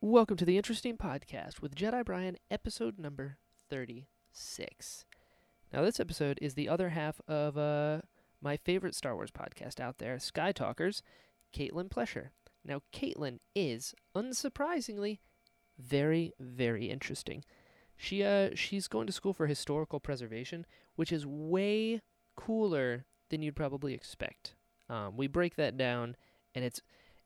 Welcome to the Interesting Podcast with Jedi Brian, episode number 36. Now, this episode is the other half of uh, my favorite Star Wars podcast out there, Skytalkers, Caitlin Plesher. Now, Caitlin is, unsurprisingly, very, very interesting. She uh, she's going to school for historical preservation, which is way cooler than you'd probably expect. Um, we break that down, and it's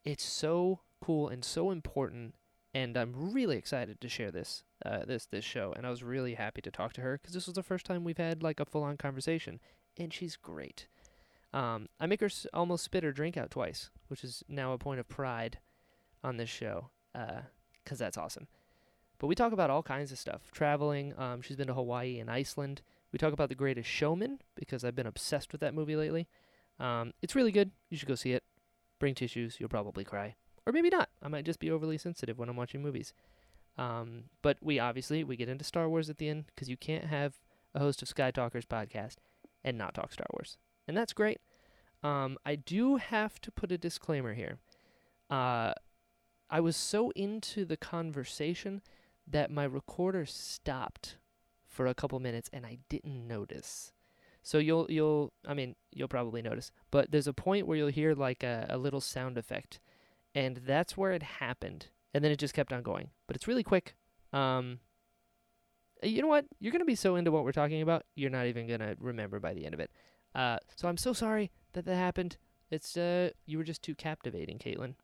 it's so cool and so important and I'm really excited to share this uh, this this show. And I was really happy to talk to her because this was the first time we've had like a full on conversation, and she's great. Um, I make her s- almost spit her drink out twice, which is now a point of pride on this show because that's awesome. But we talk about all kinds of stuff, traveling. Um, she's been to Hawaii and Iceland. We talk about The Greatest Showman because I've been obsessed with that movie lately. Um, it's really good. You should go see it. Bring tissues. You'll probably cry or maybe not. I might just be overly sensitive when I'm watching movies. Um, but we obviously we get into Star Wars at the end because you can't have a host of Skytalkers podcast and not talk Star Wars, and that's great. Um, I do have to put a disclaimer here. Uh, I was so into the conversation that my recorder stopped for a couple minutes, and I didn't notice. So you'll you'll I mean you'll probably notice, but there's a point where you'll hear like a, a little sound effect and that's where it happened. And then it just kept on going. But it's really quick. Um, you know what? You're gonna be so into what we're talking about, you're not even gonna remember by the end of it. Uh, so I'm so sorry that that happened. It's uh, you were just too captivating, Caitlin.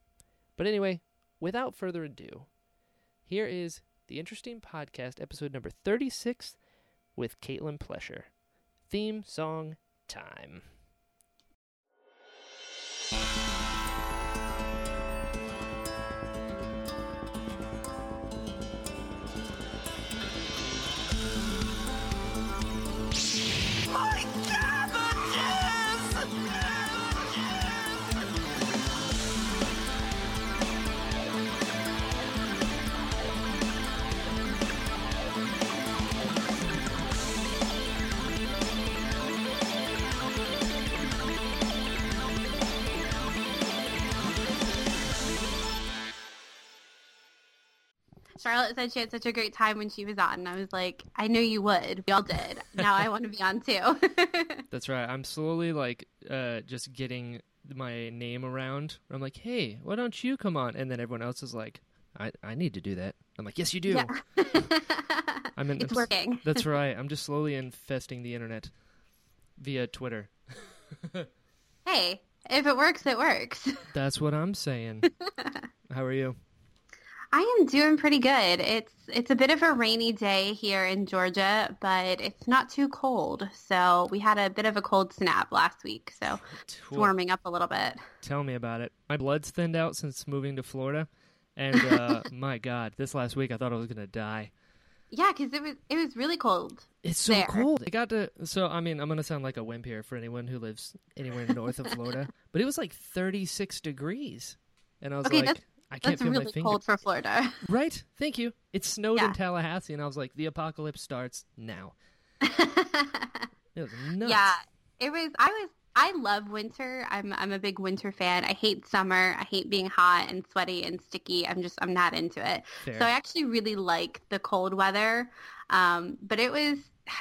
But anyway, without further ado, here is the interesting podcast episode number 36 with Caitlin Plesher. Theme song time. Charlotte said she had such a great time when she was on. And I was like, I knew you would. We all did. Now I want to be on too. That's right. I'm slowly like uh just getting my name around. I'm like, "Hey, why don't you come on?" And then everyone else is like, "I I need to do that." I'm like, "Yes, you do." yeah. I'm in, it's I'm working. That's right. I'm just slowly infesting the internet via Twitter. Hey, if it works, it works. That's what I'm saying. How are you? I am doing pretty good. It's it's a bit of a rainy day here in Georgia, but it's not too cold. So we had a bit of a cold snap last week, so it's warming up a little bit. Tell me about it. My blood's thinned out since moving to Florida, and uh, my God, this last week I thought I was gonna die. Yeah, because it was it was really cold. It's so There. cold. It got to so I mean I'm gonna sound like a wimp here for anyone who lives anywhere north of Florida, but it was like 36 degrees, and I was Okay, like, I can't That's feel my really finger. cold for Florida. Right? Thank you. It snowed in Tallahassee, and I was like, the apocalypse starts now. It was nuts. Yeah, it was. I was. I love winter. I'm. I'm a big winter fan. I hate summer. I hate being hot and sweaty and sticky. I'm just. I'm not into it. Fair. So I actually really like the cold weather. Um, but it was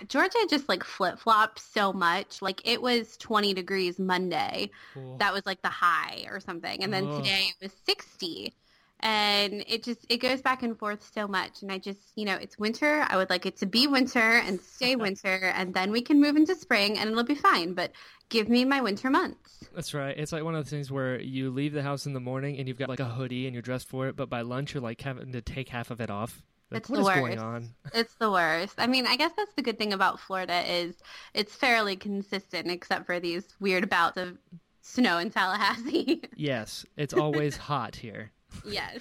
Georgia just like flip flopped so much. Like it was 20 degrees Monday. Cool. That was like the high or something, and then today it was 60. And it just it goes back and forth so much, and I just you know it's winter. I would like it to be winter and stay winter, and then we can move into spring, and it'll be fine. But give me my winter months. That's right. It's like one of those things where you leave the house in the morning and you've got like a hoodie and you're dressed for it, but by lunch you're like having to take half of it off. Like, It's what the is going worst. on? It's the worst. I mean, I guess that's the good thing about Florida is it's fairly consistent, except for these weird bouts of snow in Tallahassee. Yes, it's always hot here. yes.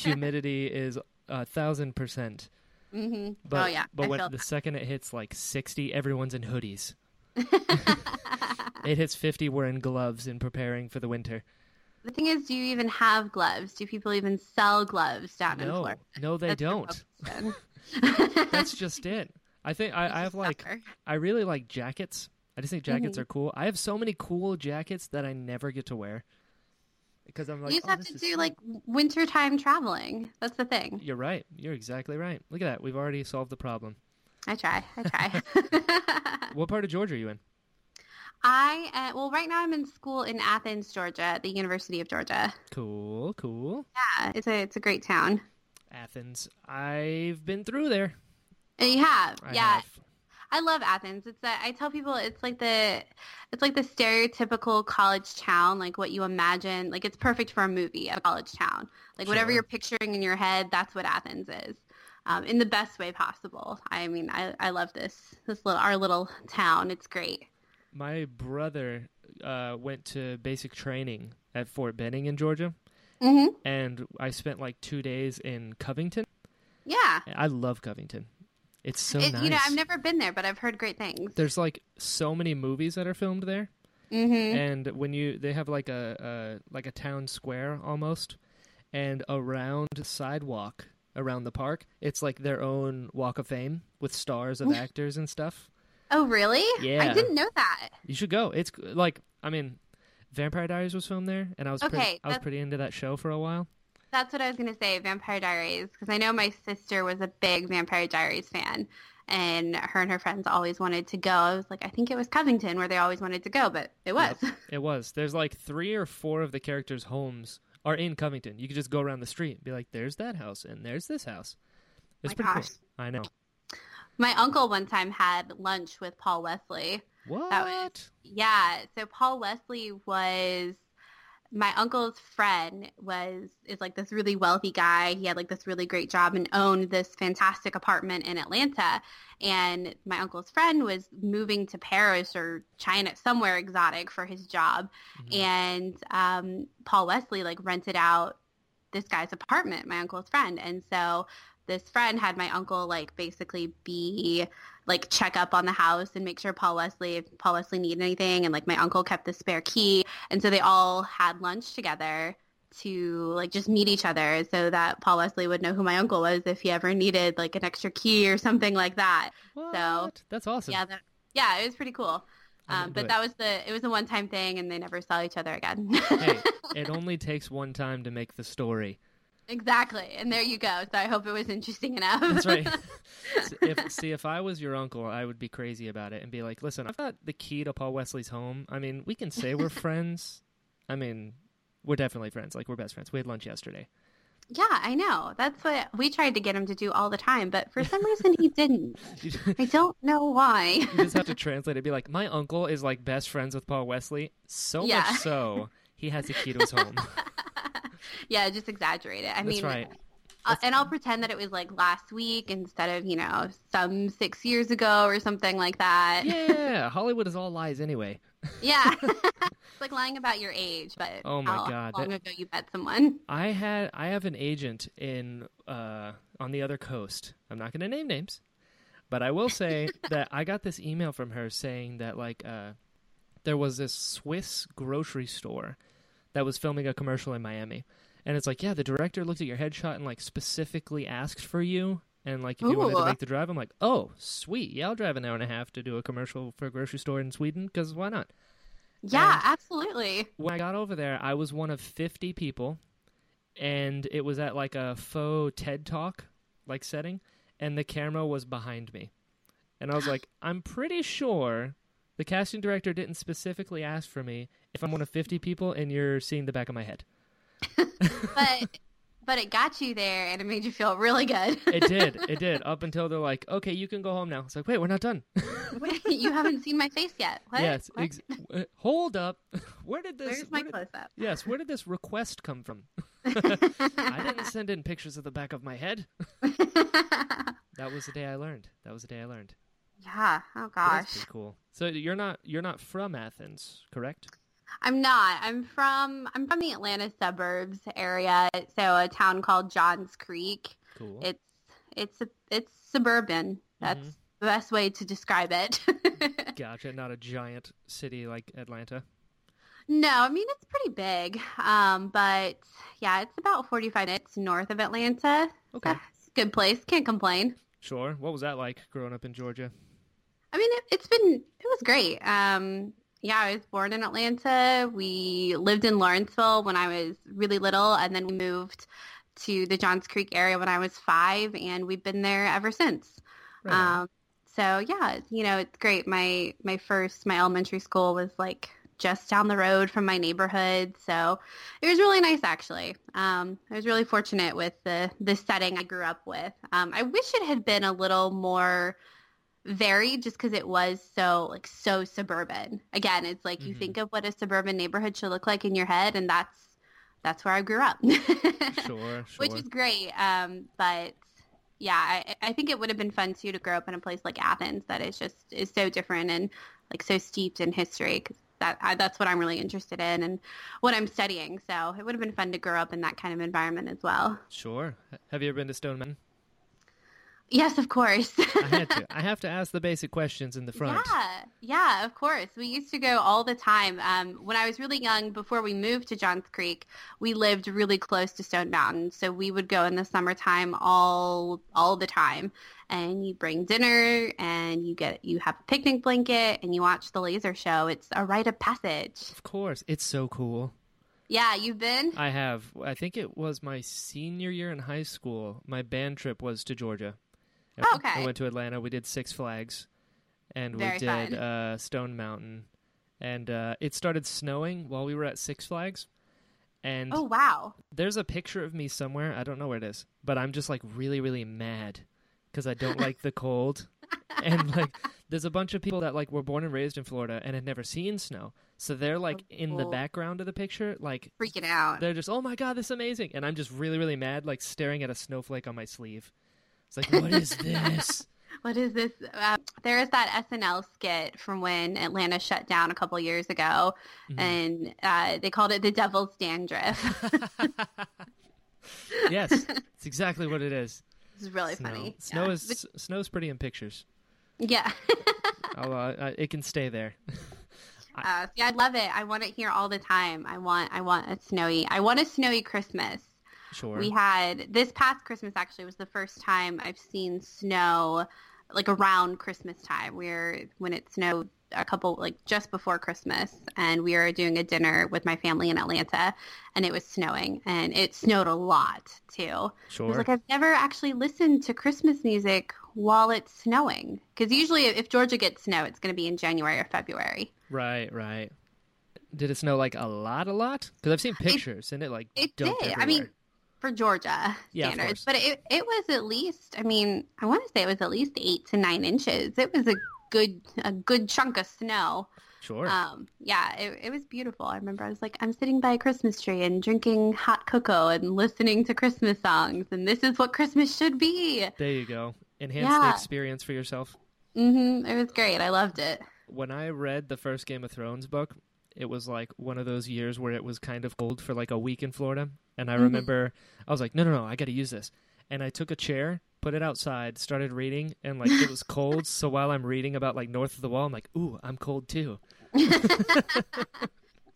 Humidity is a thousand percent. hmm But, oh yeah. but I when the second it hits like 60, everyone's in hoodies. it hits 50, we're in gloves and preparing for the winter. The thing is, do you even have gloves? Do people even sell gloves down in Florida? no, they That's don't. That's just it. I think I, I have like Suffer. I really like jackets. I just think jackets Mhm. are cool. I have so many cool jackets that I never get to wear. because I'm like, you just "Oh, have to do sweet." like wintertime traveling. That's the thing. You're right. You're exactly right. Look at that. We've already solved the problem. I try. I try. What part of Georgia are you in? I uh, well, right now I'm in school in Athens, Georgia, at the University of Georgia. Cool, cool. Yeah, it's a it's a great town. Athens. I've been through there. And you have, I yeah. have. I love Athens. It's that I tell people it's like the it's like the stereotypical college town, like what you imagine. Like it's perfect for a movie, a college town. Like whatever you're picturing in your head, that's what Athens is. Um, in the best way possible. I mean, I, I love this this little our little town. It's great. My brother uh, went to basic training at Fort Benning in Georgia, hmm and I spent like two days in Covington. Yeah. I love Covington. It's so It- nice. You know, I've never been there, but I've heard great things. There's like so many movies that are filmed there, hmm and when you they have like a, a like a town square almost, and around sidewalk around the park, it's like their own walk of fame with stars of actors and stuff. Oh, really? Yeah. I didn't know that. You should go. It's like I mean, Vampire Diaries was filmed there, and I was pretty, Okay, I was pretty into that show for a while. That's what I was gonna say, Vampire Diaries, because I know my sister was a big Vampire Diaries fan, and her and her friends always wanted to go. I was like, I think it was Covington where they always wanted to go, but it was. It was. There's like three or four of the characters' homes are in Covington. You could just go around the street and be like, "There's that house and there's this house." It's My pretty gosh. cool. I know. My uncle one time had lunch with Paul Wesley. What? was- Yeah, so Paul Wesley was my uncle's friend was is like this really wealthy guy. He had like this really great job and owned this fantastic apartment in Atlanta. And my uncle's friend was moving to Paris or China, somewhere exotic for his job. Mhm. And um, Paul Wesley like rented out this guy's apartment, my uncle's friend. And so this friend had my uncle like basically be like check up on the house and make sure Paul Wesley if Paul Wesley needed anything and like my uncle kept the spare key and so they all had lunch together to like just meet each other so that Paul Wesley would know who my uncle was if he ever needed like an extra key or something like that. What? That's awesome. Yeah, that, yeah, it was pretty cool. Um, but it. that was the it was a one time thing and they never saw each other again. hey, it only takes one time to make the story. Exactly. And there you go. So I hope it was interesting enough. That's right. If see if I was your uncle, I would be crazy about it and be like, "Listen, I've got the key to Paul Wesley's home. I mean, we can say we're friends. I mean, we're definitely friends. Like we're best friends. We had lunch yesterday. yeah, I know. That's what we tried to get him to do all the time, but for some reason he didn't. I don't know why. you just have to translate it. Be like, my uncle is like best friends with Paul Wesley. So Yeah. much so, he has a key to his home. Yeah, just exaggerate it. I That's mean, right. uh, and I'll pretend that it was like last week instead of you know some six years ago or something like that. Yeah, Hollywood is all lies anyway. Yeah. it's like lying about your age, but Oh my how God, long that- ago you met someone? I had I have an agent in uh, on the other coast. I'm not going to name names, but I will say that I got this email from her saying that like uh, there was this Swiss grocery store that was filming a commercial in Miami, and it's like, yeah, the director looked at your headshot and like specifically asked for you. And like, if you wanted to make the drive, I'm like, oh, sweet, yeah, I'll drive an hour and a half to do a commercial for a grocery store in Sweden, because why not? Yeah, And- absolutely. when I got over there, I was one of 50 people, and it was at like a faux TED Talk like setting, and the camera was behind me. And I was like, I'm pretty sure the casting director didn't specifically ask for me if I'm one of 50 people and you're seeing the back of my head. But but it got you there and it made you feel really good. It did. it did. Up until they're like, okay, you can go home now. It's like, wait, we're not done. you haven't seen my face yet. What? yes. What? Ex- hold up. Where did this? Where's my where did- close up? yes. Where did this request come from? I didn't send in pictures of the back of my head. That was the day I learned. That was the day I learned. Yeah. Oh That's gosh. pretty cool. So you're not you're not from Athens, correct? I'm not. I'm from I'm from the Atlanta suburbs area. So a town called Johns Creek. Cool. It's it's a, it's suburban. That's Mhm. the best way to describe it. Gotcha. Not a giant city like Atlanta. no, I mean it's pretty big. Um, but yeah, it's about 45 minutes north of Atlanta. Okay. A good place. Can't complain. Sure. What was that like growing up in Georgia? I mean, it, it's been it was great. Um, Yeah, I was born in Atlanta. We lived in Lawrenceville when I was really little, and then we moved to the Johns Creek area when I was five, and we've been there ever since. Right. Um, so yeah, you know, it's great. My my first my elementary school was like just down the road from my neighborhood, so it was really nice actually. Um, I was really fortunate with the the setting I grew up with. Um, I wish it had been a little more varied just because it was so like so suburban. Again, it's like you Mhm. think of what a suburban neighborhood should look like in your head, and that's that's where I grew up. Sure, sure. which is great. Um, but yeah, I, I think it would have been fun too to grow up in a place like Athens that is just is so different and like so steeped in history. Because that I, that's what I'm really interested in and what I'm studying. So it would have been fun to grow up in that kind of environment as well. Sure. Have you ever been to Stone Mountain? Yes, of course. I had to. I have to ask the basic questions in the front. Yeah, yeah, of course. We used to go all the time. Um, when I was really young, before we moved to Johns Creek, we lived really close to Stone Mountain, so we would go in the summertime all all the time. And you bring dinner, and you get you have a picnic blanket, and you watch the laser show. It's a rite of passage. Of course, it's so cool. Yeah, you've been. I have. I think it was my senior year in high school. My band trip was to Georgia. And Oh, okay. I went to Atlanta. We did Six Flags, and Very we did uh, Stone Mountain. And uh, it started snowing while we were at Six Flags. And Oh wow. there's a picture of me somewhere. I don't know where it is, but I'm just like really, really mad because I don't like the cold. And like, there's a bunch of people that like were born and raised in Florida and had never seen snow, so they're like in the background of the picture, like Freaking out. they're just, oh my god, this is amazing, and I'm just really, really mad, like staring at a snowflake on my sleeve. It's like, what is this? What is this? Uh, there is that SNL skit from when Atlanta shut down a couple years ago, Mhm. and uh, they called it the Devil's Dandruff. yes, it's exactly what it is. This is really snow. funny. Snow Yeah. is snow's pretty in pictures. Yeah. Uh, uh, it can stay there. uh, see, I love it. I want it here all the time. I want. I want a snowy. I want a snowy Christmas. Sure. We had this past Christmas actually was the first time I've seen snow like around Christmas time. We're when it snowed a couple like just before Christmas and we were doing a dinner with my family in Atlanta and it was snowing and it snowed a lot too. I was sure. like I've never actually listened to Christmas music while it's snowing because usually if Georgia gets snow it's going to be in January or February. Right, right. Did it snow like a lot, a lot? Because I've seen pictures and it like It did. everywhere. I mean, for Georgia Yeah, standards, but it it was at least. I mean, I want to say it was at least eight to nine inches. It was a good a good chunk of snow. sure. Um, yeah, it it was beautiful. I remember I was like, I'm sitting by a Christmas tree and drinking hot cocoa and listening to Christmas songs, and this is what Christmas should be. there you go. Enhance the experience for yourself. Mm-hmm. It was great. I loved it. When I read the first Game of Thrones book, it was like one of those years where it was kind of cold for like a week in Florida. And I Mhm. remember I was like, no, no, no, I got to use this. And I took a chair, put it outside, started reading, and like it was cold. so while I'm reading about like North of the Wall, I'm like, ooh, I'm cold too.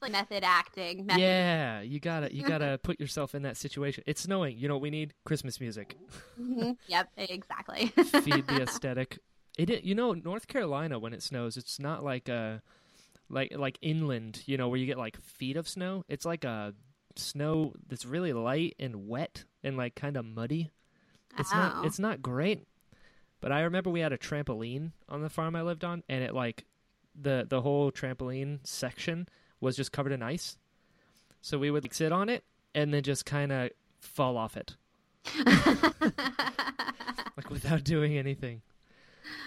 Like method acting. Method. Yeah, you gotta you gotta put yourself in that situation. It's snowing. You know what we need? Christmas music. Mhm. Yep. Exactly. Feed the aesthetic. It you know North Carolina when it snows, it's not like uh like like inland, you know, where you get like feet of snow. It's like a snow that's really light and wet and like kind of muddy. It's not it's not great. But I remember we had a trampoline on the farm I lived on and it like the the whole trampoline section was just covered in ice. So we would like, sit on it and then just kind of fall off it like without doing anything.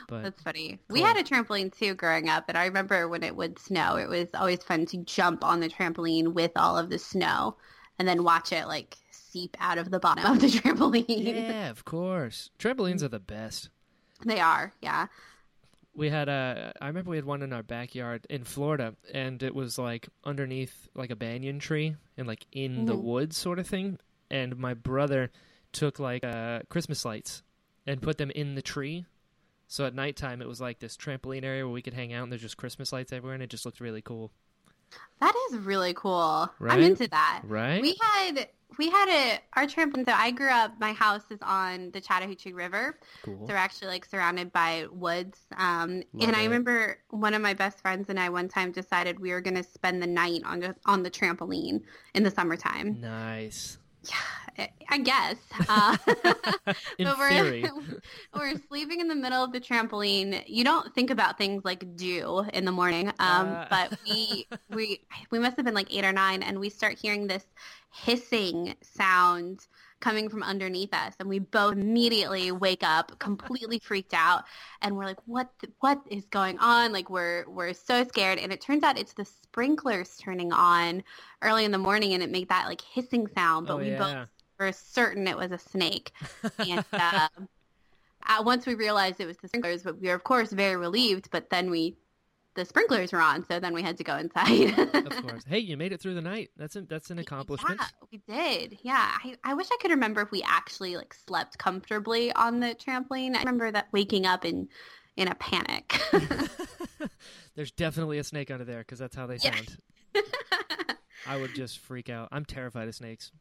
But That's funny. We had a trampoline too growing up, and I remember when it would snow, it was always fun to jump on the trampoline with all of the snow and then watch it like seep out of the bottom of the trampoline. yeah, of course. Trampolines are the best. They are, yeah. We had a I remember we had one in our backyard in Florida and it was like underneath like a banyan tree and like in the Mhm. woods sort of thing and my brother took like uh Christmas lights and put them in the tree. So at nighttime it was like this trampoline area where we could hang out and there's just Christmas lights everywhere and it just looked really cool. That is really cool. Right? I'm into that. Right? We had we had a our trampoline. So I grew up. My house is on the Chattahoochee River, cool. so we're actually like surrounded by woods. Um, and I it. remember one of my best friends and I one time decided we were going to spend the night on the, on the trampoline in the summertime. Nice. I- I guess. Uh, In but we're, theory. we're sleeping in the middle of the trampoline. You don't think about things like dew in the morning, um, Uh. but we we we must have been like eight or nine, and we start hearing this hissing sound coming from underneath us, and we both immediately wake up, completely freaked out, and we're like, "What? th- What is going on?" Like we're we're so scared, and it turns out it's the sprinklers turning on early in the morning, and it made that like hissing sound. But oh, we yeah. both were certain it was a snake. And uh, uh, once we realized it was the sprinklers, but we were of course very relieved. But then we, the sprinklers were on, so then we had to go inside. of course. Hey, you made it through the night. That's a, that's an accomplishment. Yeah, we did. Yeah, I, I wish I could remember if we actually like slept comfortably on the trampoline. I remember that waking up in in a panic. There's definitely a snake under there because that's how they Yeah. sound. I would just freak out. I'm terrified of snakes.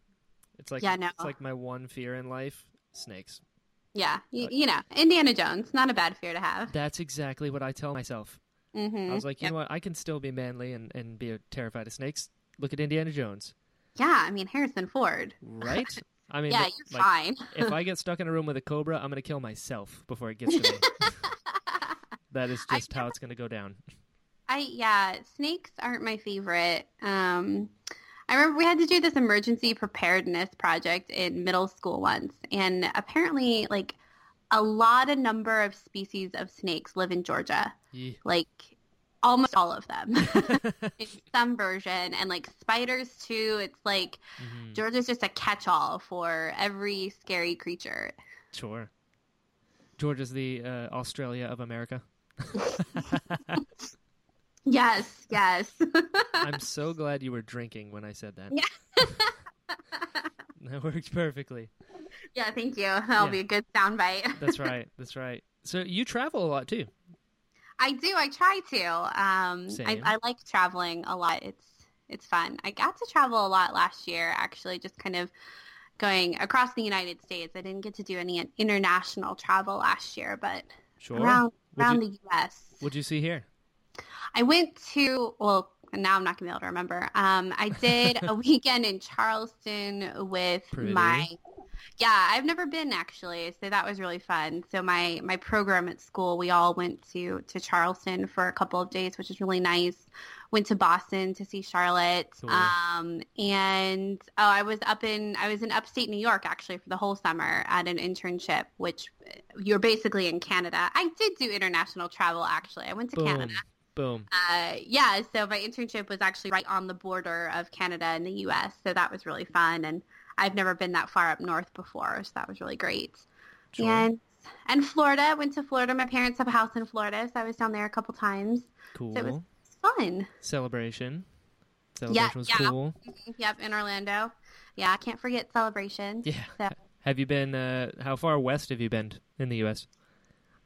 It's like Yeah, no. it's like my one fear in life: snakes. yeah, you, you know, Indiana Jones, not a bad fear to have. That's exactly what I tell myself. Hmm I was like, you know what? I can still be manly and, and be terrified of snakes. Look at Indiana Jones, yeah, I mean Harrison Ford. right? I mean, yeah, look, you're like, fine. if I get stuck in a room with a cobra, I'm gonna kill myself before it gets to me. that is I just how it's gonna go down. I yeah, snakes aren't my favorite. Um, I remember we had to do this emergency preparedness project in middle school once, and apparently, like a lot of number of species of snakes live in Georgia, Yeah. like almost all of them in some version, and like spiders too. It's like Mhm. is just a catch-all for every scary creature. Sure. george is the uh, Australia of America. Yes, yes. I'm so glad you were drinking when I said that. Yeah. that worked perfectly. yeah, thank you. That'll Yeah. be a good soundbite. That's right. That's right. So you travel a lot too. I do. I try to. Um, I. I like traveling a lot. It's it's fun. I got to travel a lot last year. Actually, just kind of going across the United States. I didn't get to do any international travel last year, but Sure. around around you- the U.S. What'd you see here? I went to well. Now I'm not gonna be able to remember. Um, I did a weekend in Charleston with Pretty. my. Yeah, I've never been actually, so that was really fun. So my my program at school, we all went to to Charleston for a couple of days, which is really nice. Went to Boston to see Charlotte, Cool. um, and oh, I was up in I was in upstate New York actually for the whole summer at an internship, which uh, you're basically in Canada. I did do international travel actually. I went to Boom. Canada. Boom. Uh, yeah, so my internship was actually right on the border of Canada and the U.S., so that was really fun. And I've never been that far up north before, so that was really great. Sure. And and Florida, went to Florida. My parents have a house in Florida, so I was down there a couple times. cool. it was- fun. Celebration. Celebration was yeah. cool. Yep, in Orlando. Yeah, I can't forget celebration. Yeah. So- Have you been? Uh, how far west have you been in the U.S.?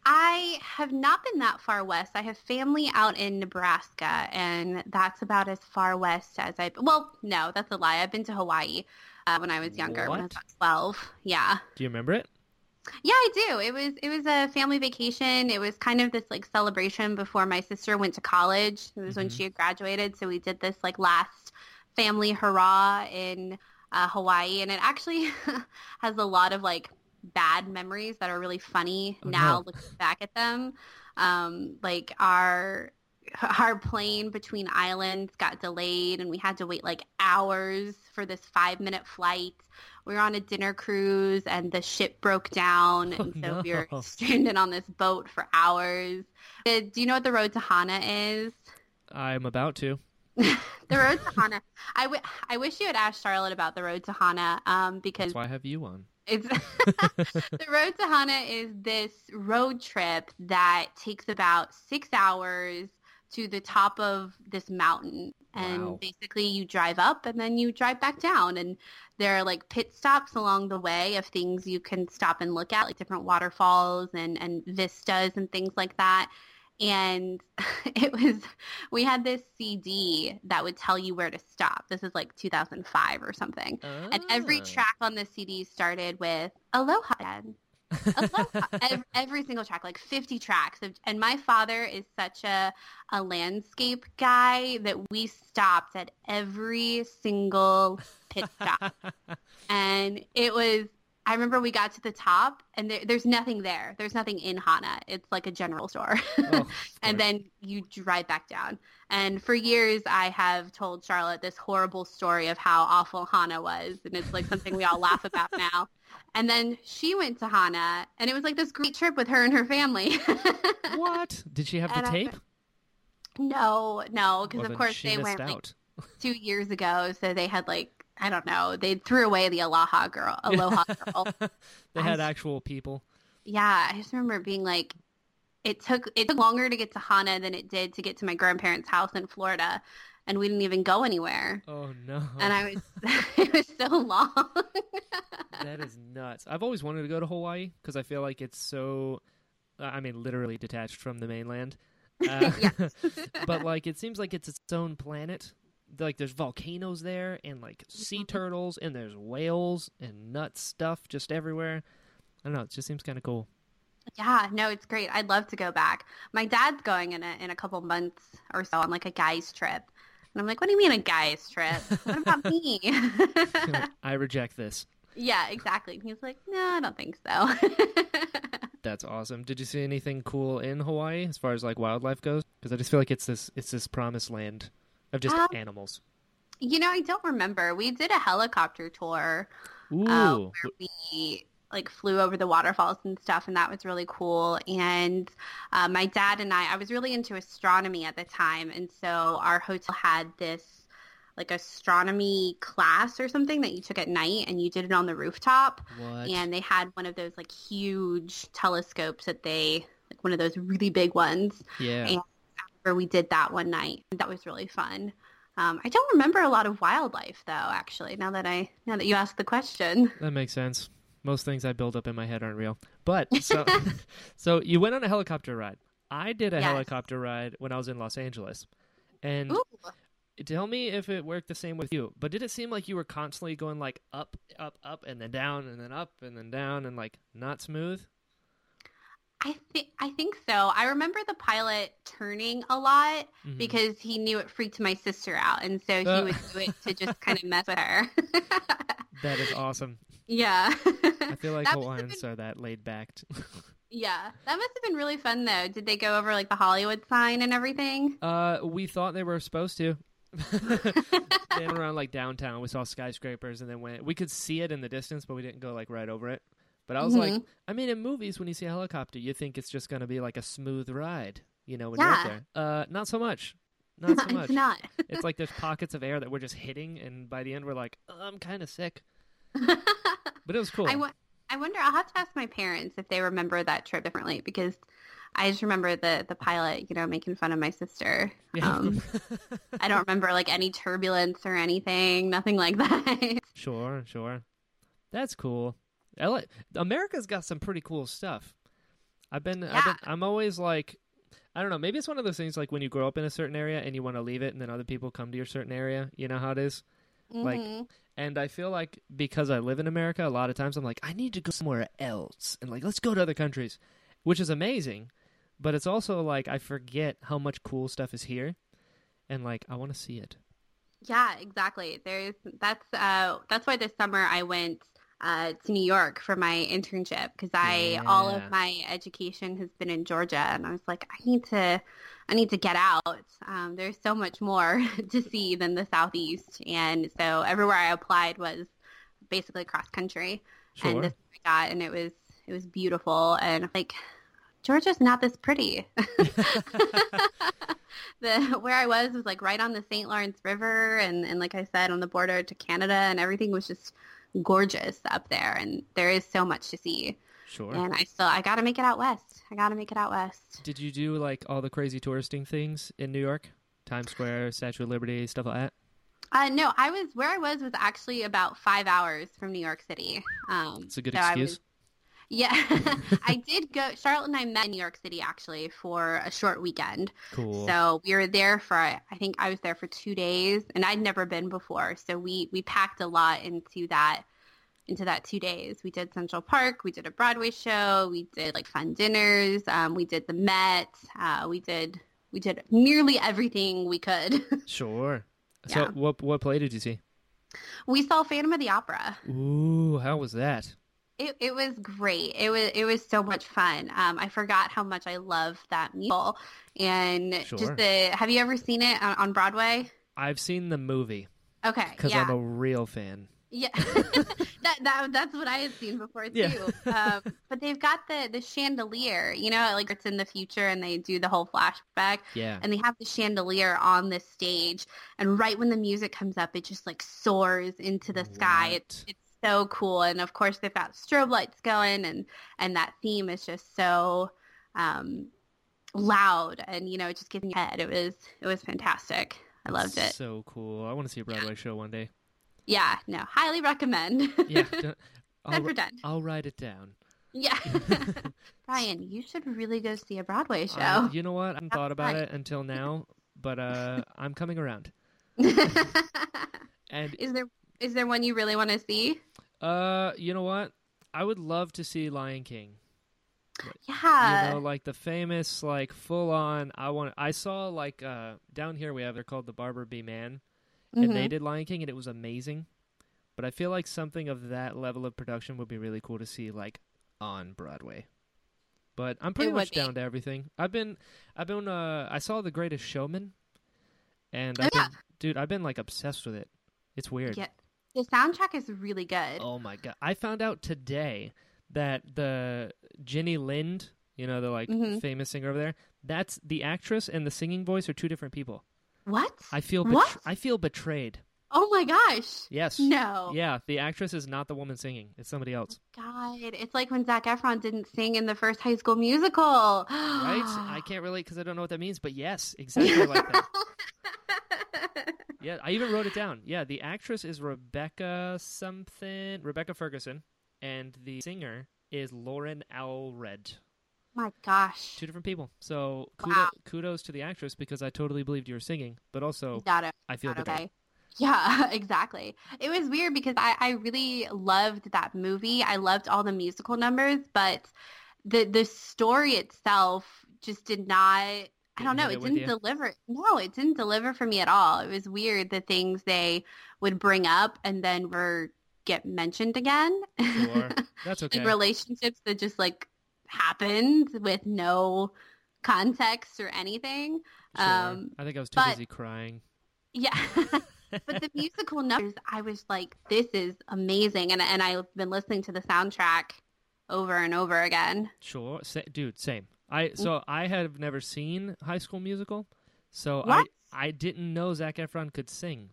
I have not been that far west. I have family out in Nebraska, and that's about as far west as I. Well, no, that's a lie. I've been to Hawaii uh, when I was younger, when I was about twelve. Yeah, Do you remember it? yeah, I do. It was it was a family vacation. It was kind of this like celebration before my sister went to college. It was when Mhm. she had graduated, so we did this like last family hurrah in uh, Hawaii, and it actually has a lot of like bad memories that are really funny Oh, now no. looking back at them. Um, like our our plane between islands got delayed and we had to wait like hours for this five minute flight. We were on a dinner cruise and the ship broke down Oh, and so we were no. stranded on this boat for hours. Uh, Do you know what the road to Hana is? I'm about to. The road to Hana. I, w- I wish you had asked Charlotte about the road to Hana um, because That's why I have you on. It's the road to Hana is this road trip that takes about six hours to the top of this mountain. And Wow. basically you drive up and then you drive back down. And there are like pit stops along the way of things you can stop and look at, like different waterfalls and, and vistas and things like that. And it was we had this CD that would tell you where to stop. This is like 2005 or something, and every Ah. track on the CD started with "Aloha." Dad." Aloha. every, every single track, like 50 tracks. And my father is such a, a landscape guy that we stopped at every single pit stop. and it was, I remember we got to the top and there, there's nothing there. There's nothing in Hana. It's like a general store. Oh, and then you drive back down. And for years, I have told Charlotte this horrible story of how awful Hana was, and it's like something we all laugh about now. And then she went to Hana, and it was like this great trip with her and her family. what? Did she have the And I- tape? no, no, because Well, of course they went like two years ago, so they had like I don't know, they threw away the Aloha girl, Aloha girl. they I had s- actual people. Yeah, I just remember being like, it took it took longer to get to Hana than it did to get to my grandparents' house in Florida, and we didn't even go anywhere. Oh no. And I was, it was so long. that is nuts. I've always wanted to go to Hawaii because I feel like it's so, I mean, literally detached from the mainland. Uh, but like, it seems like it's its own planet. Like, there's volcanoes there, and like sea mm-hmm. turtles, and there's whales and nut stuff just everywhere. I don't know. It just seems kind of cool. yeah, no, it's great. I'd love to go back. My dad's going in a in a couple months or so on like a guy's trip. And I'm like, what do you mean a guy's trip? What about me? I reject this. yeah, exactly. And he's like, no, I don't think so. That's awesome. Did you see anything cool in Hawaii as far as like wildlife goes? Because I just feel like it's this it's this promised land of just Um, animals. you know, I don't remember. We did a helicopter tour Ooh, uh, where we like flew over the waterfalls and stuff, and that was really cool. And uh, my dad and I, I was really into astronomy at the time, and so our hotel had this like astronomy class or something that you took at night, and you did it on the rooftop. what? And they had one of those like huge telescopes that they like one of those really big ones yeah. and- we did that one night. That was really fun. Um, I don't remember a lot of wildlife though, actually. Now that I now that you asked the question. That makes sense. Most things I build up in my head aren't real. But so so you went on a helicopter ride. I did a Yes. helicopter ride when I was in Los Angeles. And Ooh. tell me if it worked the same with you. But did it seem like you were constantly going like up, up, up and then down and then up and then down and like not smooth? I think I think so. I remember the pilot turning a lot Mhm. because he knew it freaked my sister out, and so he Uh. would do it to just kind of mess with her. That is awesome. yeah. I feel like Hawaiians been- are that laid back. yeah, that must have been really fun though. Did they go over like the Hollywood sign and everything? Uh, we thought they were supposed to. they went around like downtown. We saw skyscrapers, and then went. We could see it in the distance, but we didn't go like right over it. But I was like, Mhm. I mean, in movies, when you see a helicopter, you think it's just gonna be like a smooth ride, you know, when you're Yeah. there. Uh, not so much. Not so much. it's not. It's like there's pockets of air that we're just hitting, and by the end, we're like, oh, I'm kind of sick. But it was cool. I, wonder. I'll have to ask my parents if they remember that trip differently because I just remember the the pilot, you know, making fun of my sister. Yeah. Um, I don't remember like any turbulence or anything, nothing like that. Sure, sure. That's cool. LA, America's got some pretty cool stuff. I've been, I've been, I'm always like, I don't know. Maybe it's one of those things like when you grow up in a certain area and you want to leave it, and then other people come to your certain area. You know how it is. Mhm. Like, And I feel like because I live in America, a lot of times I'm like, I need to go somewhere else, and like, let's go to other countries, which is amazing. But it's also like I forget how much cool stuff is here, and like I want to see it. yeah, exactly. There's that's uh that's why this summer I went uh, to New York for my internship because I all of my education has been in Georgia, and I was like, I need to, I need to get out. Um, there's so much more to see than the Southeast, and so everywhere I applied was basically cross country, Sure. and this I got, and it was it was beautiful, and like. Georgia's not this pretty. the where I was was like right on the St. Lawrence River and, and like I said on the border to Canada and everything was just gorgeous up there and there is so much to see. sure. And I still I gotta make it out west. I gotta make it out west. Did you do like all the crazy touristing things in New York? Times Square, Statue of Liberty, stuff like that? Uh, no, I was where I was was actually about five hours from New York City. Um, It's a good so excuse. Yeah, I did go. Charlotte and I met in New York City actually for a short weekend. Cool. So we were there for I think I was there for two days, and I'd never been before. So we we packed a lot into that into that two days. We did Central Park, we did a Broadway show, we did like fun dinners, um, we did the Met, uh, we did we did nearly everything we could. Sure. So Yeah. what what play did you see? we saw Phantom of the Opera. Ooh, how was that? It, it was great. It was it was so much fun. Um, I forgot how much I love that musical. And Sure. just the have you ever seen it on, on Broadway? I've seen the movie Okay, because yeah, I'm a real fan. yeah. that, that that's what I had seen before too. Yeah. um, but they've got the the chandelier. You know, like it's in the future, and they do the whole flashback. Yeah. and they have the chandelier on the stage and right when the music comes up it just like soars into the sky it's, it's so cool and of course they've got strobe lights going and and that theme is just so um loud and you know it just gives me head it was it was fantastic i loved it So cool. I want to see a Broadway show one day. yeah no highly recommend Yeah. I'll, ten for ten I'll write it down. yeah brian you should really go see a broadway show Uh, you know what? I haven't thought about it until now, but uh, I'm coming around. And is there is there one you really want to see uh, you know what? I would love to see Lion King. yeah you know, like the famous, like full on. I want. I saw like uh down here we have. They're called the Barbara B. Mann, and Mhm. they did Lion King, and it was amazing. But I feel like something of that level of production would be really cool to see, like on Broadway. But I'm pretty would much down to everything. I've been, I've been. uh I saw The Greatest Showman, and Oh, I've yeah. been, dude, I've been like obsessed with it. It's weird. Yeah, the soundtrack is really good. Oh my god! I found out today that the Jenny Lind, you know, the like Mhm. famous singer over there, that's the actress and the singing voice are two different people. What? I feel What? I feel betrayed. Oh my gosh! Yes. No. Yeah, the actress is not the woman singing; it's somebody else. God, it's like when Zac Efron didn't sing in the first High School Musical. Right? I can't relate because I don't know what that means, but yes, exactly like that. Yeah, I even wrote it down. Yeah, the actress is Rebecca something, Rebecca Ferguson, and the singer is Loren Allred. my gosh. two different people. So kudo- Wow. kudos to the actress because I totally believed you were singing, but also Not, a, I feel not okay. Yeah, exactly. It was weird because I, I really loved that movie. I loved all the musical numbers, but the the story itself just did not I don't know, it didn't deliver. No, it didn't deliver for me at all. It was weird the things they would bring up and then were get mentioned again. Sure. That's okay. relationships that just like happened with no context or anything. Sure. um, I think I was too but- busy crying. Yeah. but the musical numbers, I was like, this is amazing. And, and I've been listening to the soundtrack over and over again. Sure, Sa- dude, same. I so I have never seen High School Musical, so What? I I didn't know Zac Efron could sing.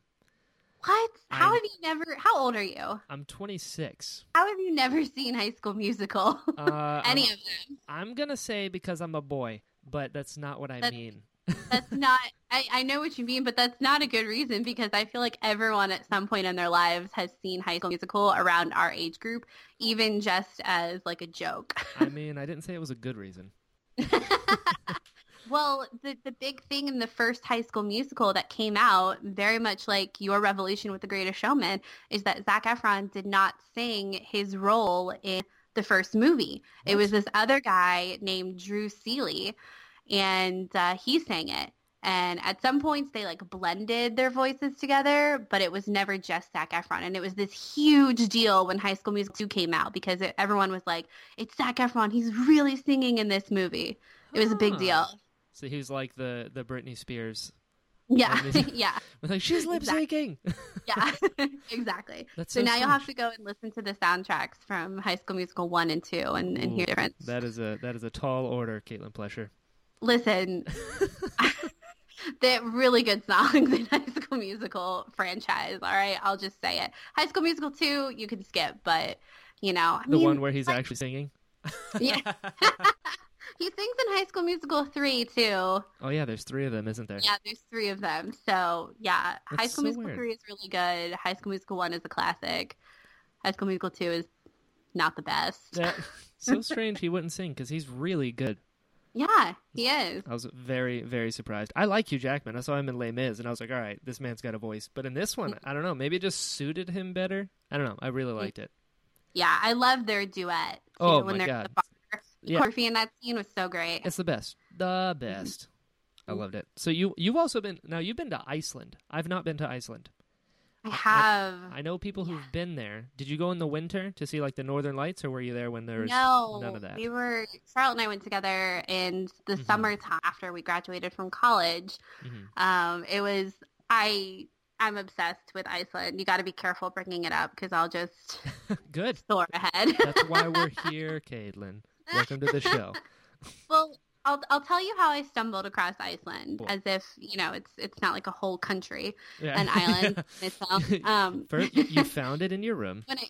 What? How I'm- have you never, how old are you? I'm 26. How have you never seen High School Musical? Uh, Any I'm, of them? I'm gonna say because I'm a boy, but that's not what I That's- mean. That's not, I, I know what you mean, but that's not a good reason because I feel like everyone at some point in their lives has seen High School Musical around our age group, even just as like a joke. I mean, I didn't say it was a good reason. Well, the the big thing in the first High School Musical that came out, very much like your revelation with The Greatest Showman, is that Zac Efron did not sing his role in the first movie. It was this other guy named Drew Seeley, and uh, he sang it. And at some points, they like blended their voices together, but it was never just Zac Efron. And it was this huge deal when High School Musical 2 came out because it, everyone was like, "It's Zac Efron. He's really singing in this movie." It was a big deal. So he was like the the Britney Spears. Yeah, yeah, Like she's lip syncing. yeah, exactly. That's So, so now you'll have to go and listen to the soundtracks from High School Musical one and two, and, and hear Ooh, the difference. That is a that is a tall order, Caitlin Plesher. Listen, they're really good songs in High School Musical franchise. All right, I'll just say it. High School Musical two, you can skip, but you know, I The mean, one where he's actually singing. yeah. he sings in High School Musical three too. Oh yeah, there's three of them, isn't there? Yeah, there's three of them. So yeah, High School so Musical weird. three is really good. High School Musical one is a classic. High School Musical two is not the best. Yeah. so strange he wouldn't sing because he's really good. Yeah, he is. I was very, very surprised. I like Hugh Jackman. I saw him in Les Mis, and I was like, all right, this man's got a voice. But in this one, mm. I don't know. Maybe it just suited him better. I don't know. I really liked it. Yeah, I love their duet. too, Oh, when my they're God. the bar. Yeah. Choreography in that scene was so great. It's the best. The mm-hmm. best. I loved it. So you you've also been now you've been to Iceland. I've not been to Iceland. I have. I know people who've been there. Did you go in the winter to see like the northern lights or were you there when there was no, none of that? we were Charlotte and I went together in the Mhm. summertime after we graduated from college. Mhm. Um, it was I. I'm obsessed with Iceland. You got to be careful bringing it up because I'll just Good. soar ahead. That's why we're here, Caitlin. Welcome to the show. well, I'll I'll tell you how I stumbled across Iceland, Cool. as if you know it's it's not like a whole country, Yeah. an island in itself. Um, First, you, you found it in your room. when I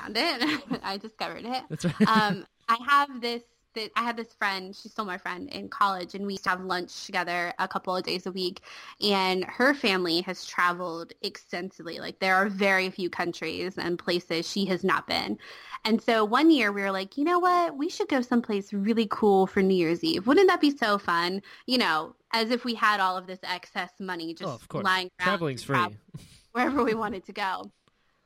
found it, I discovered it. That's right. um, I have this, this. I had this friend. She's still my friend in college, and we used to have lunch together a couple of days a week. And her family has traveled extensively. Like there are very few countries and places she has not been. And so one year we were like, you know what? We should go someplace really cool for New Year's Eve. Wouldn't that be so fun? You know, as if we had all of this excess money oh, just oh, of course. lying around Traveling's free. wherever we wanted to go.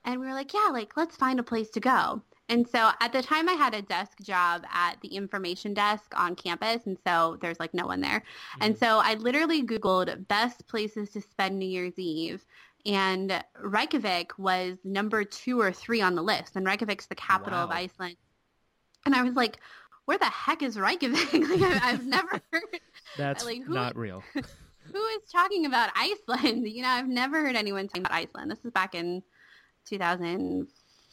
And we were like, yeah, like let's find a place to go. And so at the time I had a desk job at the information desk on campus. And so there's like no one there. And mm-hmm. so I literally Googled best places to spend New Year's Eve. And Reykjavik was number two or three on the list. And Reykjavik's the capital of Iceland. And I was like, where the heck is Reykjavik? like I, I've never heard That's like, who- not real. who is talking about Iceland? You know, I've never heard anyone talking about Iceland. This is back in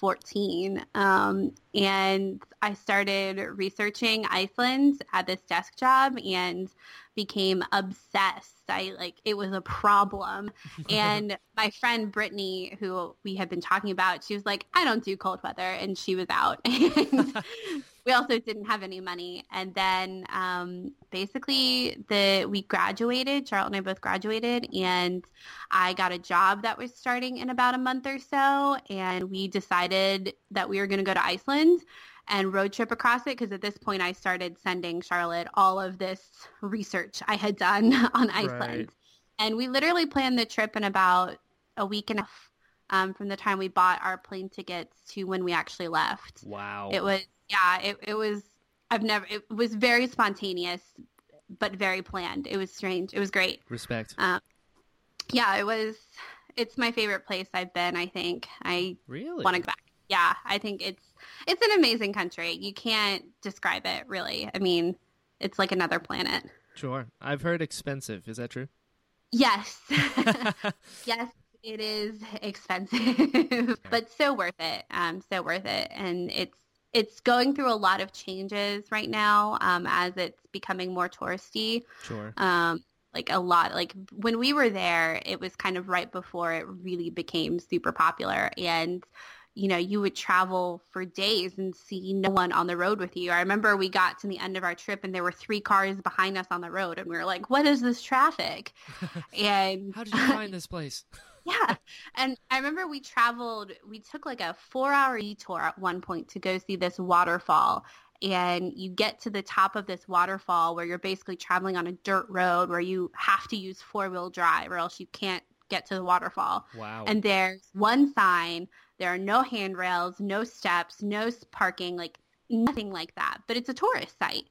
2014. Um, and I started researching Iceland at this desk job and became obsessed. I like it was a problem. And my friend Brittany, who we had been talking about, she was like, I don't do cold weather. And she was out. And we also didn't have any money. And then um, basically the we graduated, Charlotte and I both graduated, and I got a job that was starting in about a month or so. And we decided that we were going to go to Iceland and road trip across it because at this point I started sending Charlotte all of this research I had done on Iceland. Right. And we literally planned the trip in about a week and a half um, from the time we bought our plane tickets to when we actually left. Wow. It was yeah, it it was I've never it was very spontaneous but very planned. It was strange. It was great. Respect. Um, yeah, it was it's my favorite place I've been, I think. I really? want to go back. Yeah, I think it's it's an amazing country. You can't describe it really. I mean, it's like another planet. Sure. I've heard expensive. Is that true? Yes. yes, it is expensive, but so worth it. Um, so worth it, and it's it's going through a lot of changes right now um, as it's becoming more touristy. Sure. Um, like a lot, like when we were there, it was kind of right before it really became super popular, and you know, you would travel for days and see no one on the road with you. I remember we got to the end of our trip and there were three cars behind us on the road and we were like, what is this traffic? and How did you find this place? yeah. And I remember we traveled, we took like a four hour detour at one point to go see this waterfall. And you get to the top of this waterfall where you're basically traveling on a dirt road where you have to use four wheel drive or else you can't get to the waterfall. Wow. And there's one sign. There are no handrails, no steps, no parking, like nothing like that. But it's a tourist site.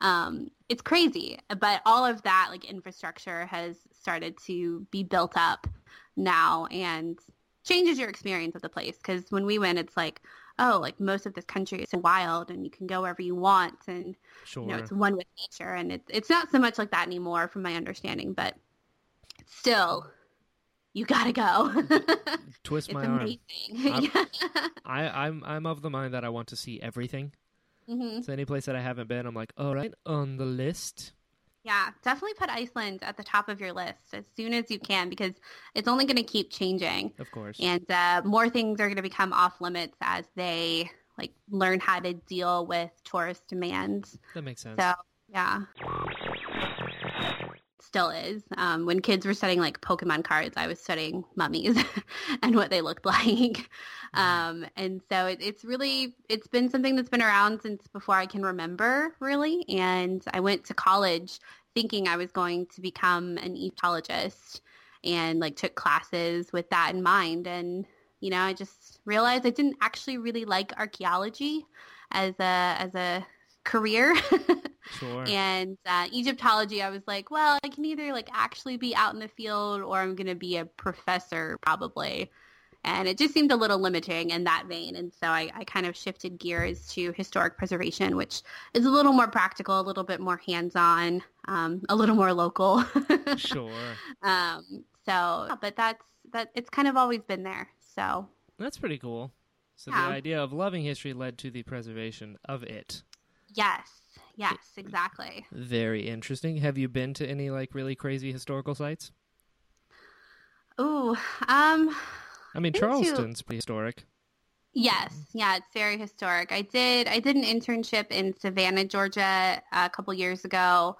Um, it's crazy. But all of that like infrastructure has started to be built up now and changes your experience of the place. Because when we went, it's like, oh, like most of this country is wild and you can go wherever you want and sure. you know it's one with nature. And it's it's not so much like that anymore, from my understanding. But still, you gotta go. Twist my arm. I'm-. I, I'm I'm of the mind that I want to see everything. hmm So any place that I haven't been, I'm like, all right, on the list. Yeah, definitely put Iceland at the top of your list as soon as you can because it's only going to keep changing, Of course. and uh, more things are going to become off limits as they like learn how to deal with tourist demands. that makes sense. So yeah. Still is. Um, when kids were studying like Pokemon cards, I was studying mummies and what they looked like. Um, and so it, it's really, it's been something that's been around since before I can remember, really. And I went to college thinking I was going to become an Egyptologist and like took classes with that in mind. And, you know, I just realized I didn't actually really like archaeology as a, as a career. Sure. And uh, Egyptology, I was like, well, I can either like actually be out in the field or I'm going to be a professor probably. And it just seemed a little limiting in that vein. And so I, I kind of shifted gears to historic preservation, which is a little more practical, a little bit more hands-on, um, a little more local. sure. um, so, but that's, that it's kind of always been there. So That's pretty cool. So Yeah. the idea of loving history led to the preservation of it. Yes, yes, exactly. Very interesting. Have you been to any like really crazy historical sites? Ooh, um, I mean, to- Charleston's pretty historic. Yes, yeah, it's very historic. I did I did an internship in Savannah, Georgia, a couple years ago.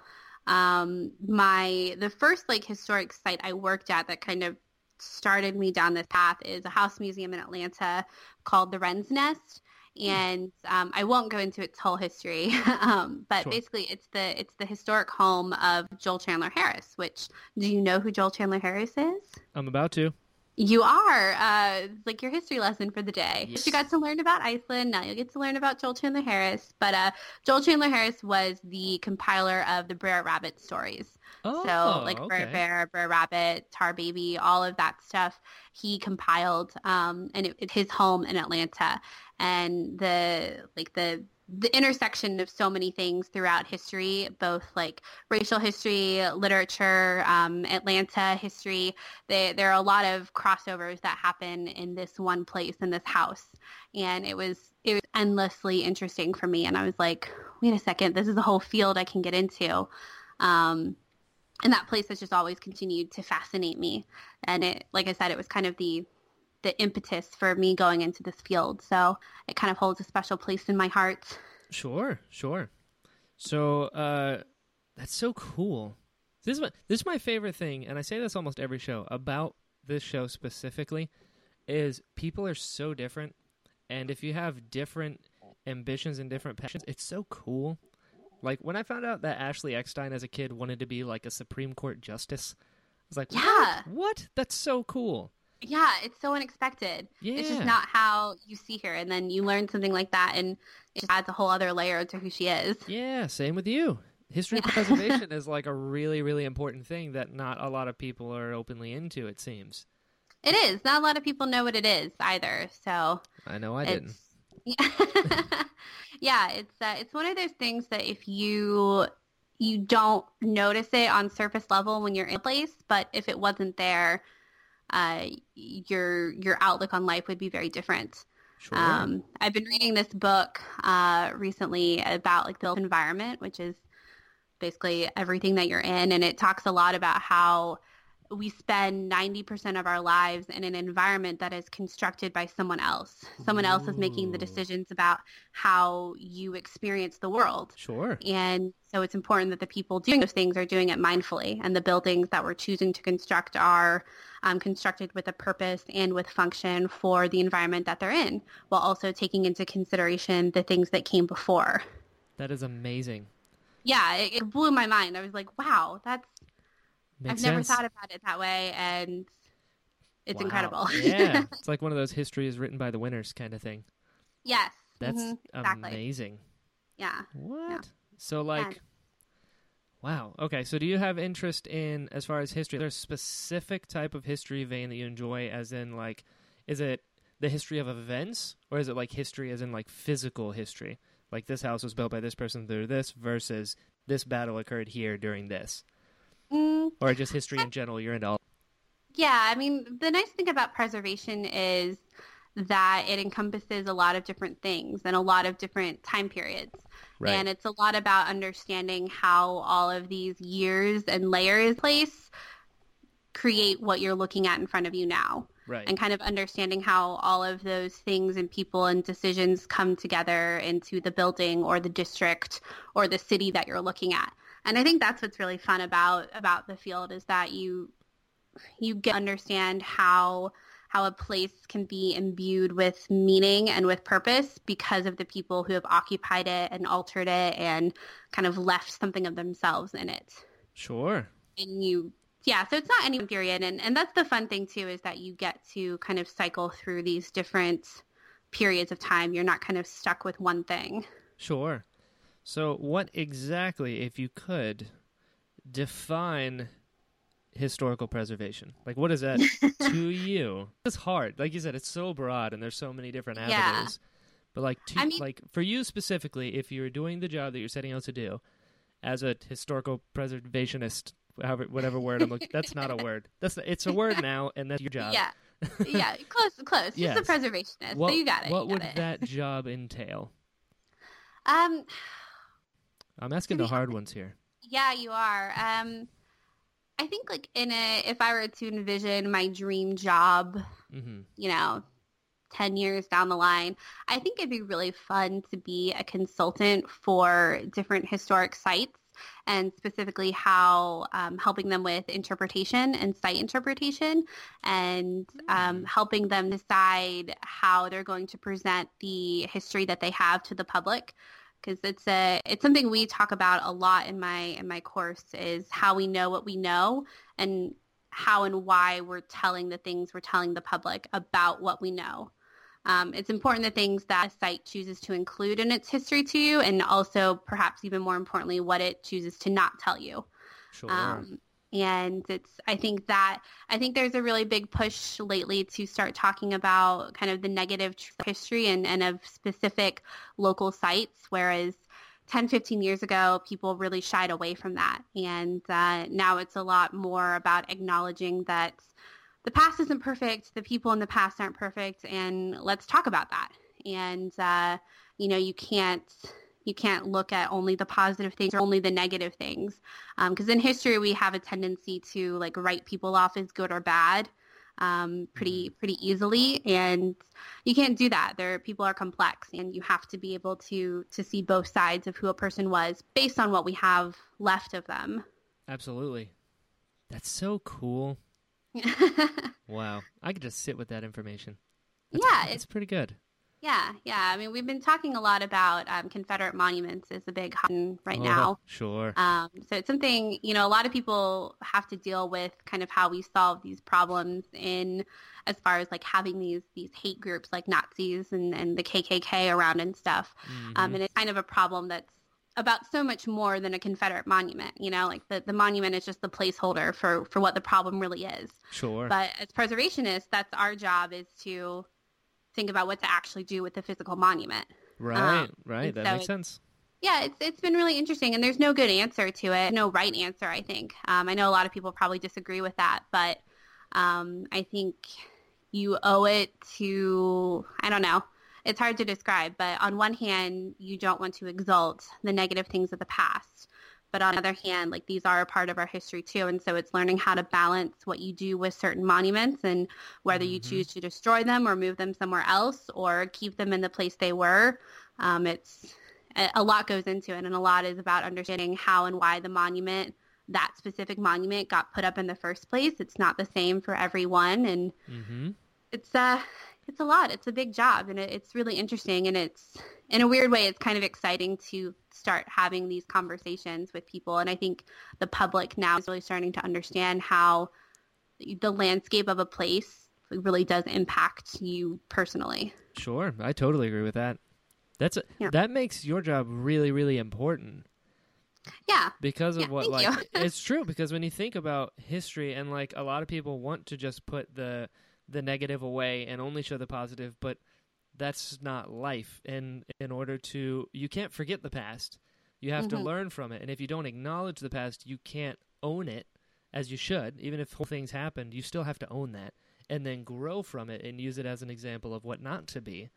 Um, my the first like historic site I worked at that kind of started me down this path is a house museum in Atlanta called the Wren's Nest. And um, I won't go into its whole history, um, but Sure. basically it's the it's the historic home of Joel Chandler Harris. Which do you know who Joel Chandler Harris is? I'm about to. You are. Uh, like your history lesson for the day. Yes. You got to learn about Iceland. Now you'll get to learn about Joel Chandler Harris. But uh, Joel Chandler Harris was the compiler of the Brer Rabbit stories. Oh, so like okay. Brer Bear, Brer Rabbit, Tar Baby, all of that stuff he compiled. Um, and it, it's his home in Atlanta. And the like the the intersection of so many things throughout history, both like racial history, literature, um, Atlanta history. They, there are a lot of crossovers that happen in this one place in this house, and it was it was endlessly interesting for me. And I was like, wait a second, this is a whole field I can get into. Um, and that place has just always continued to fascinate me. And it, like I said, it was kind of the the impetus for me going into this field. So it kind of holds a special place in my heart. Sure, sure. So, uh, that's so cool. This is my, this is my favorite thing, and I say this almost every show about this show specifically. Is people are so different, and if you have different ambitions and different passions, it's so cool. Like when I found out that Ashley Eckstein as a kid wanted to be like a Supreme Court justice, I was like, Yeah. what? What? That's so cool. Yeah, it's so unexpected. Yeah. It's just not how you see her. And then you learn something like that and it adds a whole other layer to who she is. Yeah, same with you. History Yeah. preservation is like a really, really important thing that not a lot of people are openly into, it seems. It is. Not a lot of people know what it is either. So I know I didn't. it's yeah, it's uh, it's one of those things that if you you don't notice it on surface level when you're in a place, but if it wasn't there, uh, your your outlook on life would be very different. Sure. Um, I've been reading this book uh, recently about like the environment, which is basically everything that you're in, and it talks a lot about how we spend 90% of our lives in an environment that is constructed by someone else. Someone else is making the decisions about how you experience the world. sure. And so it's important that the people doing those things are doing it mindfully. And the buildings that we're choosing to construct are um, constructed with a purpose and with function for the environment that they're in, while also taking into consideration the things that came before. That is amazing. Yeah, it, it blew my mind. I was like, wow, that's, Makes I've never sense. thought about it that way. And it's Wow. incredible. yeah. It's like one of those history is written by the winners kind of thing. yes. That's mhm, exactly. amazing. Yeah. What? So like Wow. Okay. So do you have interest in as far as history? There's a specific type of history vein that you enjoy as in like is it the history of events or is it like history as in like physical history? Like this house was built by this person through this versus this battle occurred here during this. Mm, Or just history in general, you're into all Yeah, I mean, the nice thing about preservation is that it encompasses a lot of different things and a lot of different time periods. right. And it's a lot about understanding how all of these years and layers place create what you're looking at in front of you now. right. And kind of understanding how all of those things and people and decisions come together into the building or the district or the city that you're looking at. And I think that's what's really fun about about the field is that you you get to understand how how a place can be imbued with meaning and with purpose because of the people who have occupied it and altered it and kind of left something of themselves in it. Sure. And you yeah, so it's not any period and, and that's the fun thing too is that you get to kind of cycle through these different periods of time. You're not kind of stuck with one thing. Sure. So, what exactly, if you could, define historical preservation? Like, what is that to you? It's hard. Like you said, it's so broad, and there's so many different avenues. Yeah. But like, to, I mean- like for you specifically, if you're doing the job that you're setting out to do, as a historical preservationist, however, whatever word I'm looking, that's not a word. That's it's a word now, and that's your job. Yeah. yeah, close, close. Just a preservationist. What, so you got it. What got would it. that job entail? Um, I'm asking the hard ones here. yeah, you are. Um, I think like in a, if I were to envision my dream job, hmm you know, 10 years down the line, I think it'd be really fun to be a consultant for different historic sites and specifically how um, helping them with interpretation and site interpretation and um, helping them decide how they're going to present the history that they have to the public because it's a it's something we talk about a lot in my in my course is how we know what we know and how and why we're telling the things we're telling the public about what we know. Um, it's important the things that a site chooses to include in its history to you, and also perhaps even more importantly, what it chooses to not tell you. Sure. Um, and it's I think that I think there's a really big push lately to start talking about kind of the negative history and, and of specific local sites, whereas 10, 15 years ago, people really shied away from that. And uh, now it's a lot more about acknowledging that the past isn't perfect, the people in the past aren't perfect, and let's talk about that. And, uh, you know, you can't you can't look at only the positive things or only the negative things because in history we have a tendency to like write people off as good or bad um, pretty pretty easily and you can't do that there people are complex and you have to be able to to see both sides of who a person was based on what we have left of them Absolutely. That's so cool. Wow. I could just sit with that information. That's, Yeah, It's pretty good. Yeah yeah i mean we've been talking a lot about um, confederate monuments as a big hot right Oh, now Sure. Um, so it's something, you know, a lot of people have to deal with kind of how we solve these problems in as far as like having these these hate groups like Nazis and, and the KKK around and stuff. Mhm. Um, and it's kind of a problem that's about so much more than a Confederate monument. You know, like the, the monument is just the placeholder for, for what the problem really is. sure. But as preservationists, that's our job is to think about what to actually do with the physical monument. right. um, right. That so makes sense. Yeah, it's it's been really interesting, and there's no good answer to it, no right answer. I think. Um, I know a lot of people probably disagree with that, but um, I think you owe it to I don't know. It's hard to describe, but on one hand, you don't want to exalt the negative things of the past, but on the other hand, like these are a part of our history too, and so it's learning how to balance what you do with certain monuments and whether you Mhm. choose to destroy them or move them somewhere else or keep them in the place they were. Um, it's a a lot goes into it and a lot is about understanding how and why the monument that specific monument got put up in the first place it's not the same for everyone and Mm-hmm. it's uh it's a lot it's a big job and it, it's really interesting and it's in a weird way it's kind of exciting to start having these conversations with people and i think the public now is really starting to understand how the landscape of a place really does impact you personally Sure. I totally agree with that. That's a, Yeah. that makes your job really, really important yeah because of Yeah, what like it's true because when you think about history and like a lot of people want to just put the the negative away and only show the positive, but that's not life. And in order to you can't forget the past. You have to Mhm. learn from it. And if you don't acknowledge the past, you can't own it as you should. Even if whole things happened, you still have to own that and then grow from it and use it as an example of what not to be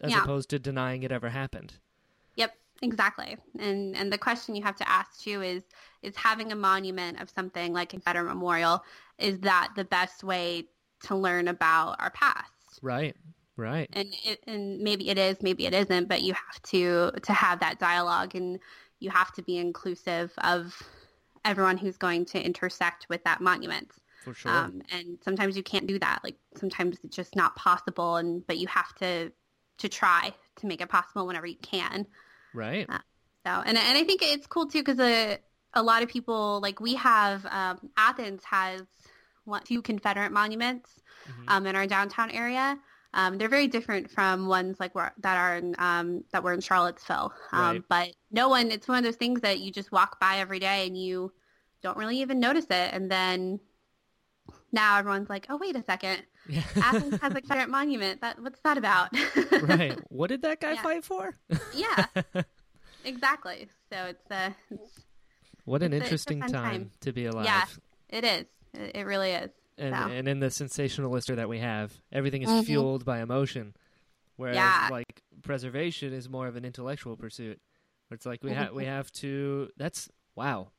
as Yeah. opposed to denying it ever happened. Yep, exactly. And and the question you have to ask too is is having a monument of something like a better Memorial is that the best way to learn about our past? Right. Right. And it, and maybe it is, maybe it isn't, but you have to to have that dialogue and you have to be inclusive of everyone who's going to intersect with that monument. For sure. Um, and sometimes you can't do that. Like sometimes it's just not possible, and but you have to to try to make it possible whenever you can. right. uh, So, and and I think it's cool too because a a lot of people like we have um, Athens has one, two Confederate monuments Mhm. um, in our downtown area. Um, they're very different from ones like that are in, um, that were in Charlottesville. Um, Right. But no one, it's one of those things that you just walk by every day and you don't really even notice it, and then now everyone's like, oh wait a second, Yeah. Athens has a Confederate monument. That what's that about? right. What did that guy Yeah. fight for? yeah, exactly. So it's a. it's, what an It's a- a interesting time, time. to be alive. Yeah. it is. It, it really is. And So. and in the sensationalist that we have, everything is Mhm. fueled by emotion, whereas Yeah. like preservation is more of an intellectual pursuit. It's like we have Mm-hmm. we have to. That's wow.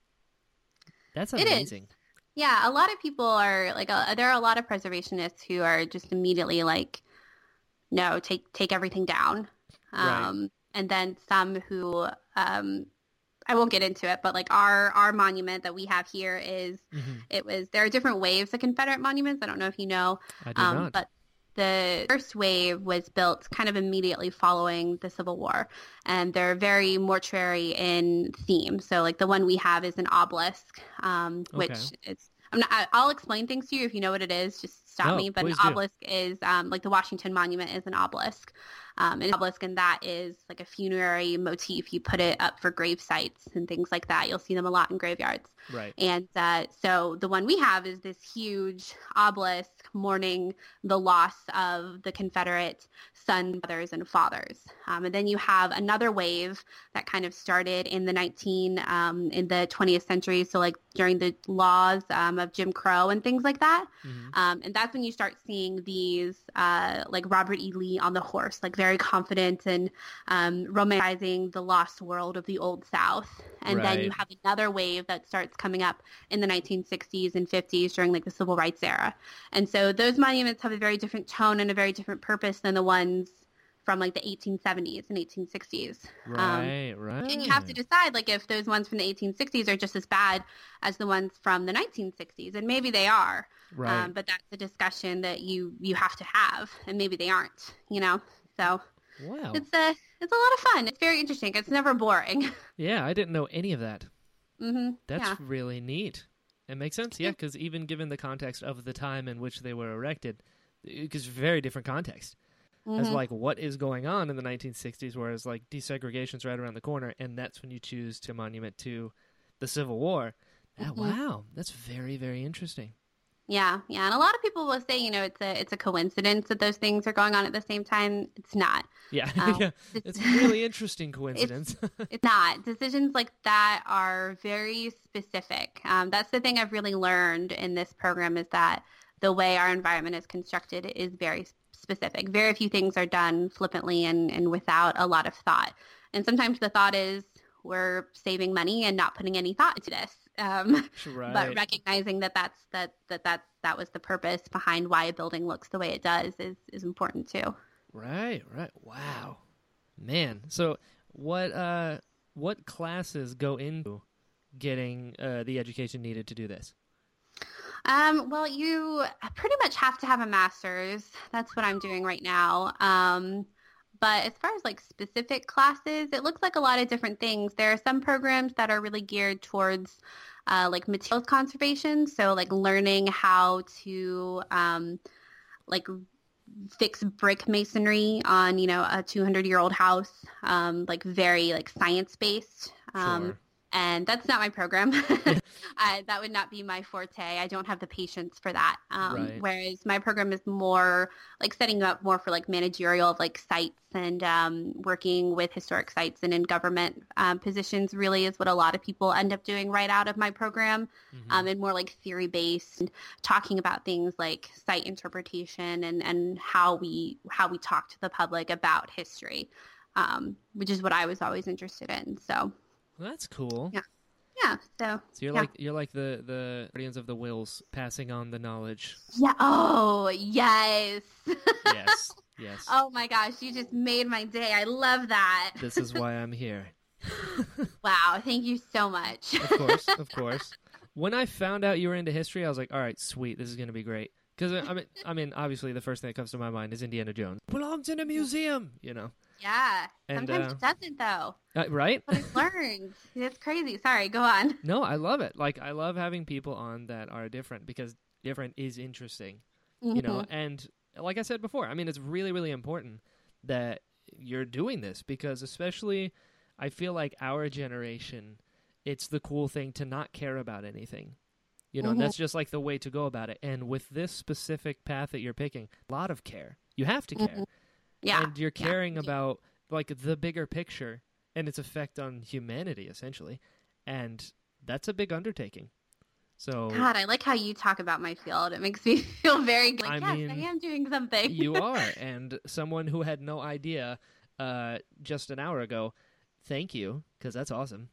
That's amazing. Yeah, a lot of people are like, uh, there are a lot of preservationists who are just immediately like, no, take take everything down. Right. Um, and then some who, um, I won't get into it, but like our our monument that we have here is Mhm. it was there are different waves of Confederate monuments. I don't know if you know, I do um, not. but the first wave was built kind of immediately following the Civil War, and they're very mortuary in theme. So, like the one we have is an obelisk, um, which Okay. is. I'm not, I'll explain things to you if you know what it is. Just stop No, me. But an please do. obelisk is um, like the Washington Monument is an obelisk. Um, an obelisk, and that is like a funerary motif. You put it up for grave sites and things like that. You'll see them a lot in graveyards. right. And uh, so the one we have is this huge obelisk mourning the loss of the Confederate sons, brothers, and fathers. Um, and then you have another wave that kind of started in the 19 um, in the 20th century. So like during the laws um, of Jim Crow and things like that. Mhm. Um, and that's when you start seeing these, uh, like Robert E. Lee on the horse, like very confident and um, romanticizing the lost world of the Old South. And then you have another wave that starts coming up in the 1960s and 50s during like the Civil Rights era. And so those monuments have a very different tone and a very different purpose than the ones from like the 1870s and 1860s. Right. right. Um, And you have to decide like if those ones from the 1860s are just as bad as the ones from the 1960s, and maybe they are. Right. Um, but that's a discussion that you you have to have, and maybe they aren't. You know, so wow. it's a it's a lot of fun. It's very interesting. It's never boring. Yeah, I didn't know any of that. hmm That's yeah. really neat. It makes sense, yeah, because even given the context of the time in which they were erected, because very different context. As Mhm. like what is going on in the 1960s, whereas like desegregation's right around the corner, and that's when you choose to monument to the Civil War. Yeah, Mhm. wow, that's very very interesting. Yeah, yeah, and a lot of people will say, you know, it's a it's a coincidence that those things are going on at the same time. It's not. Yeah, Um, yeah, it's a really interesting coincidence. It's not. Decisions like that are very specific. Um, that's the thing I've really learned in this program is that the way our environment is constructed is very specific. Very few things are done flippantly and, and without a lot of thought. And sometimes the thought is we're saving money and not putting any thought into this. Um, right. But recognizing that that's that, that that that was the purpose behind why a building looks the way it does is is important too. Right, right. Wow. Man. So what uh what classes go into getting uh the education needed to do this? Um, well, you pretty much have to have a master's. That's what I'm doing right now. Um, but as far as like specific classes, it looks like a lot of different things. There are some programs that are really geared towards uh, like materials conservation. So like learning how to um, like fix brick masonry on, you know, a 200 year old house, um, like very like science based. Um, Sure. And that's not my program. I, that would not be my forte. I don't have the patience for that. Um, Right. Whereas my program is more like setting up more for like managerial of like sites and um, working with historic sites and in government um, positions. Really, is what a lot of people end up doing right out of my program, um, and more like theory based, and talking about things like site interpretation and and how we how we talk to the public about history. Um, which is what I was always interested in. So Well, that's cool. Yeah. yeah, so So you're Yeah. like you're like the the guardians of the wills passing on the knowledge. Yeah. Oh, yes. yes. Yes. oh my gosh, you just made my day. I love that. This is why I'm here. Wow, thank you so much. Of course, of course. When I found out you were into history, I was like, all right, sweet, this is going to be great. Because uh, I mean, I mean, obviously, the first thing that comes to my mind is Indiana Jones belongs in a museum, you know, yeah. And, Sometimes uh, it doesn't though. uh, right? But I've learned. it's crazy. Sorry, go on. No, I love it. Like, I love having people on that are different because different is interesting, you know. Mhm. And like I said before, I mean, it's really, really important that you're doing this because, especially, I feel like our generation, it's the cool thing to not care about anything. You know, and Mhm. that's just like the way to go about it. And with this specific path that you're picking, a lot of care. You have to care. Mhm. Yeah. And you're yeah. caring about like the bigger picture and its effect on humanity essentially. And that's a big undertaking. So God, I like how you talk about my field. It makes me feel very good. I Like, yes, mean, I am doing something. you are and someone who had no idea uh just an hour ago, thank you because that's awesome.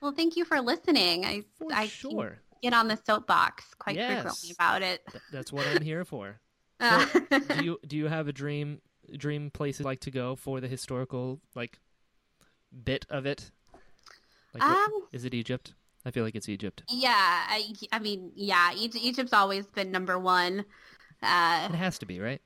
well, thank you for listening. I For I sure. get on the soapbox quite Yes. frequently about it. Th- that's what I'm here for. Uh, do you do you have a dream dream places like to go for the historical like bit of it? Like um, is it Egypt? I feel like it's Egypt. yeah, I, I mean, yeah, Egypt's always been number one. Uh, It has to be, right?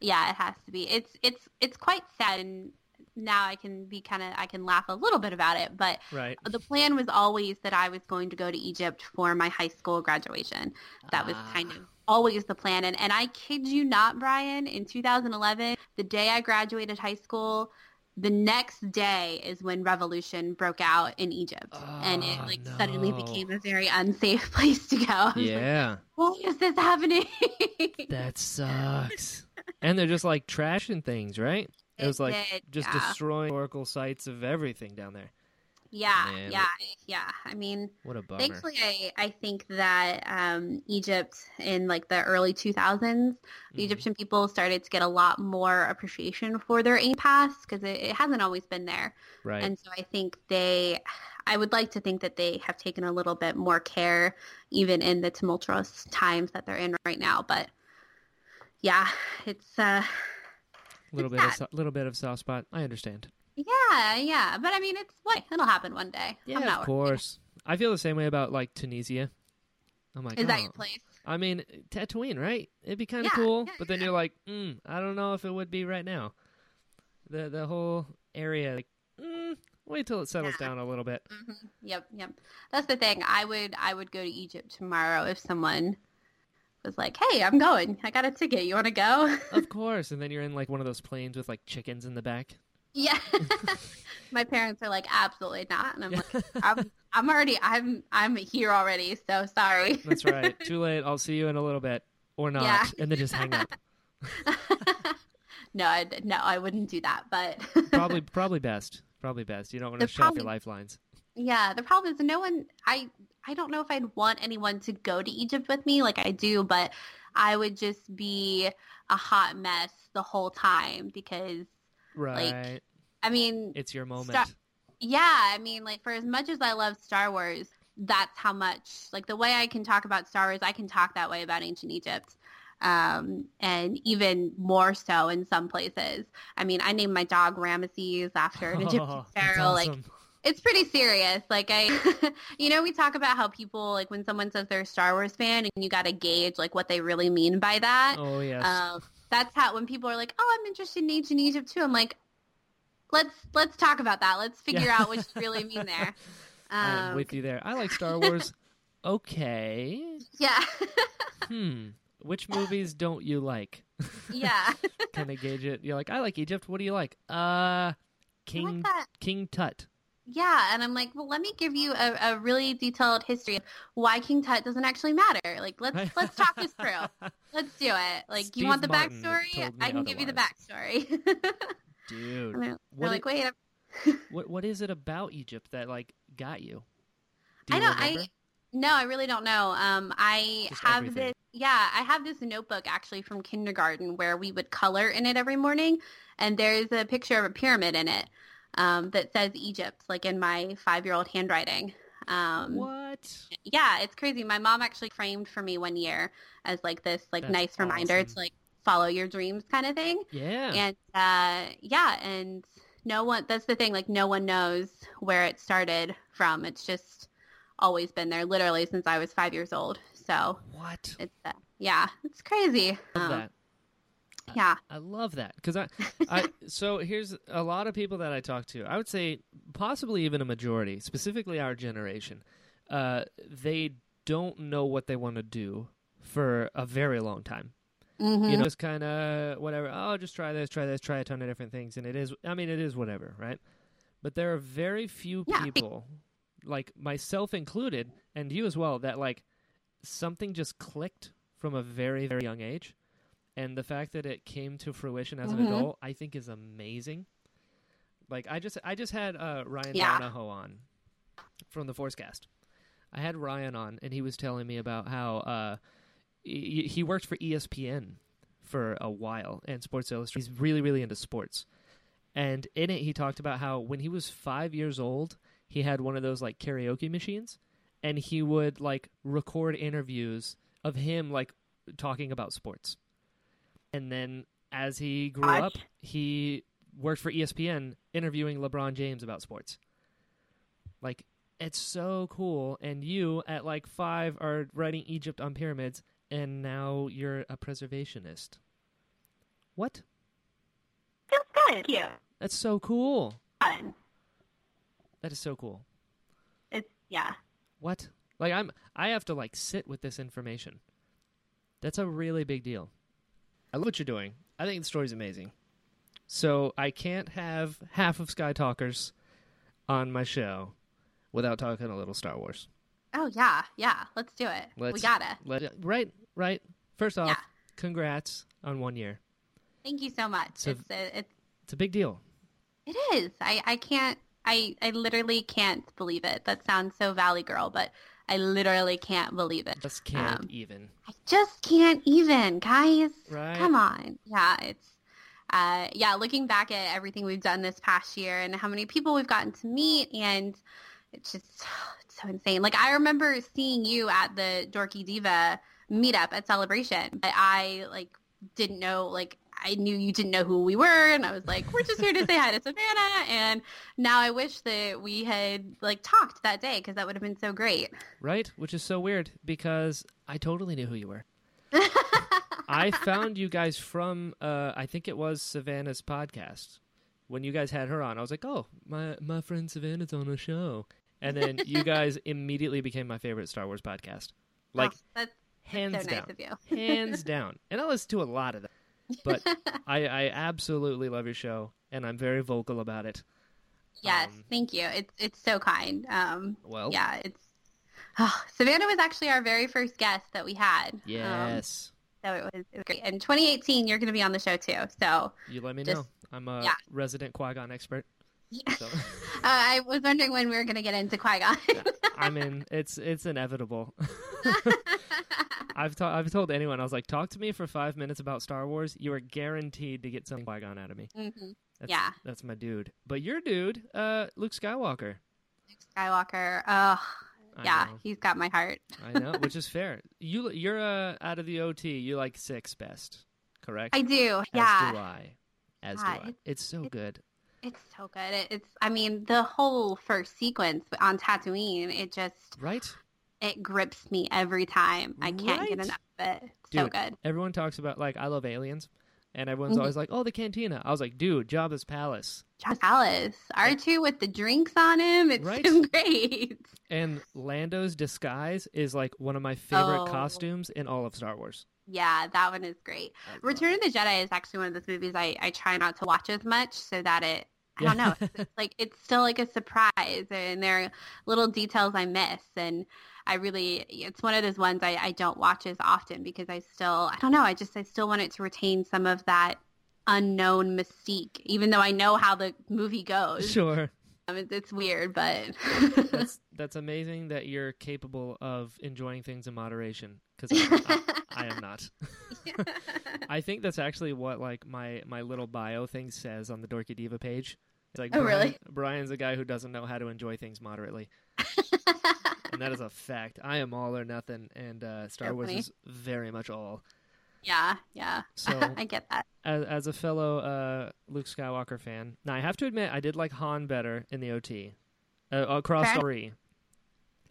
yeah, it has to be. It's it's it's quite sad, and now I can be kind of I can laugh a little bit about it, but Right. the plan was always that I was going to go to Egypt for my high school graduation. That was Ah. kind of always the plan. And, and I kid you not, Brian, in 2011, the day I graduated high school, the next day is when revolution broke out in Egypt. and it Oh, like suddenly became a very unsafe place to go. Was like, Yeah. Why is this happening? That sucks. and they're just like trashing things, right? It was like did, just yeah. destroying historical sites of everything down there. Yeah, Man. yeah, yeah. I mean, What a bummer. Thankfully, I, I think that um, Egypt in like the early 2000s, the Mhm. Egyptian people started to get a lot more appreciation for their aid pass because it, it hasn't always been there. Right. And so I think they, I would like to think that they have taken a little bit more care even in the tumultuous times that they're in right now. But yeah, it's, uh, a little bit of little bit of soft spot. I understand. Yeah, yeah. But I mean, it's what, it'll happen one day. Yeah, I'm of not worried. course. I feel the same way about like Tunisia. I'm like, Is that oh. your place? I mean, Tatooine, right? It'd be kind of Yeah, cool, yeah, but then yeah. you're like, mm, I don't know if it would be right now. The the whole area, like, mm, wait till it settles down a little bit. hmm Yep, yep. That's the thing. I would I would go to Egypt tomorrow if someone was like, "Hey, I'm going. I got a ticket. You want to go?" of course, and then you're in like one of those planes with like chickens in the back. Yeah. My parents are like, "Absolutely not," and I'm like, "I'm I'm already I'm I'm here already. So sorry." That's right. Too late. I'll see you in a little bit, or not, Yeah. and then just hang up. no, I, no, I wouldn't do that. But Probably, probably best. Probably best. You don't want to shut off your lifelines. Yeah, the problem is no one. I I don't know if I'd want anyone to go to Egypt with me, like I do, but I would just be a hot mess the whole time because Right. Like, I mean, it's your moment. Stop. yeah, I mean, like for as much as I love Star Wars, that's how much like the way I can talk about Star Wars, I can talk that way about ancient Egypt. Um, and even more so in some places. I mean, I named my dog Ramesses after an Egyptian Oh, pharaoh. Like it's pretty serious. Like I, you know, we talk about how people like when someone says they're a Star Wars fan, and you got to gauge like what they really mean by that. Oh yes. Um, that's how when people are like, "Oh, I'm interested in ancient Egypt too." I'm like, let's let's talk about that. Let's figure Yeah. out what you really mean there. I'm Um, with you there. I like Star Wars. okay. yeah, Hmm. Which movies don't you like? yeah. kind of gauge it. You're like, I like Egypt. What do you like? Uh, I like King. King Tut. Yeah, and I'm like, well, let me give you a, a really detailed history of why King Tut doesn't actually matter. Like, let's let's talk this through. Let's do it. Like, Steve you want the Martin backstory? I can give you the backstory. Dude, they're, like, wait, what what is it about Egypt that like got you? Do I you don't. remember? I no, I really don't know. Um, I Just have everything. this. Yeah, I have this notebook actually from kindergarten where we would color in it every morning, and there's a picture of a pyramid in it um, that says Egypt, like in my five-year-old handwriting. Um, what? yeah, it's crazy. My mom actually framed for me one year as like this like That's nice reminder awesome. to like follow your dreams kind of thing. Yeah. And uh, yeah, and no one. That's the thing. Like no one knows where it started from. It's just always been there, literally since I was five years old. So What? it's uh, yeah, it's crazy. Um. Yeah. I love that because I, I. So here's a lot of people that I talk to. I would say possibly even a majority, specifically our generation. Uh, they don't know what they want to do for a very long time. Mhm. You know, it's kind of whatever. Oh, just try this, try this, try a ton of different things, and it is. I mean, it is whatever, right? But there are very few Yeah. people, like myself included, and you as well, that like something just clicked from a very, very young age, and the fact that it came to fruition as an Mhm. adult, I think, is amazing. Like I just, I just had uh, Ryan Yeah. Donahoe on from the Forcecast. I had Ryan on, and he was telling me about how uh, he, he worked for ESPN for a while and Sports Illustrated. He's really, really into sports. And in it, he talked about how when he was five years old, he had one of those like karaoke machines, and he would like record interviews of him like talking about sports. And then as he grew Gosh. up, he worked for ESPN interviewing LeBron James about sports. Like it's so cool and you at like 5 are writing Egypt on pyramids and now you're a preservationist. What? Feels good. Cute. That's so cool. Fun. That is so cool. It's yeah. What? Like I'm I have to like sit with this information. That's a really big deal. I love what you're doing. I think the story's amazing. So I can't have half of Skytalkers on my show without talking a little Star Wars. Oh yeah, yeah. Let's do it. Let's we gotta. Let right, right. First off, Yeah. congrats on one year. Thank you so much. So- it's a, it's It's a big deal. it is. I I can't. I I literally can't believe it. That sounds so Valley Girl, but I literally can't believe it. Just can't Um, even. I just can't even, guys. Right. Come on. Yeah, it's uh yeah, looking back at everything we've done this past year and how many people we've gotten to meet and it's just it's so insane. Like I remember seeing you at the Dorky Diva meetup at Celebration, but I like didn't know like I knew you didn't know who we were and I was like, we're just here to say hi to Savannah and now I wish that we had like talked that day because that would have been so great. Right? Which is so weird because I totally knew who you were. I found you guys from uh, I think it was Savannah's podcast. When you guys had her on, I was like, "Oh, my my friend Savannah's on a show." And then you guys immediately became my favorite Star Wars podcast. Like Oh, that's hands so down. nice of you. hands down. And I listen to a lot of them. But I, I absolutely love your show and I'm very vocal about it. Yes, Um, thank you. It's it's so kind. Um, Well, yeah, it's Savannah was actually our very first guest that we had. Um, yes. so it was, it was great. In 2018, you're going to be on the show too. So you let me just- know. I'm a yeah. resident Qui-Gon expert. So. uh, I was wondering when we were going to get into Qui Gon. I mean, it's it's inevitable. I've ta- I've told anyone I was like, talk to me for five minutes about Star Wars. You are guaranteed to get some Qui Gon out of me. hmm That's, Yeah. that's my dude. But your dude, uh, Luke Skywalker. Luke Skywalker. Oh, I yeah, know. he's got my heart. I know, which is fair. You you're uh, out of the OT. You like six best, correct? I do. As yeah, do I. As Yeah, do I. it's- It's so it's- good. It's so good. It, it's. I mean, the whole first sequence on Tatooine. It just Right? it grips me every time. I can't Right. get enough of it. It's so good. Everyone talks about like I love aliens, and everyone's Mhm. always like, "Oh, the cantina." I was like, "Dude, Jabba's palace." John Alice, R2 with the drinks on him. It's Right? so great. And Lando's disguise is like one of my favorite Oh. costumes in all of Star Wars. Yeah, that one is great. Return of the Jedi is actually one of those movies I, I try not to watch as much so that it I don't know. It's, like it's still like a surprise and there are little details I miss and I really it's one of those ones I, I don't watch as often because I still I don't know, I just I still want it to retain some of that unknown mystique, even though I know how the movie goes. Sure. Um, it, it's weird, but That's that's amazing that you're capable of enjoying things in moderation because I, I, I am not. I think that's actually what like my my little bio thing says on the Dorky Diva page. It's like Oh, Brian, really? Brian's a guy who doesn't know how to enjoy things moderately, and that is a fact. I am all or nothing, and uh, Star So Wars is very much all. Yeah, yeah. So I get that. as, as a fellow uh, Luke Skywalker fan, now I have to admit I did like Han better in the OT uh, across Okay. three,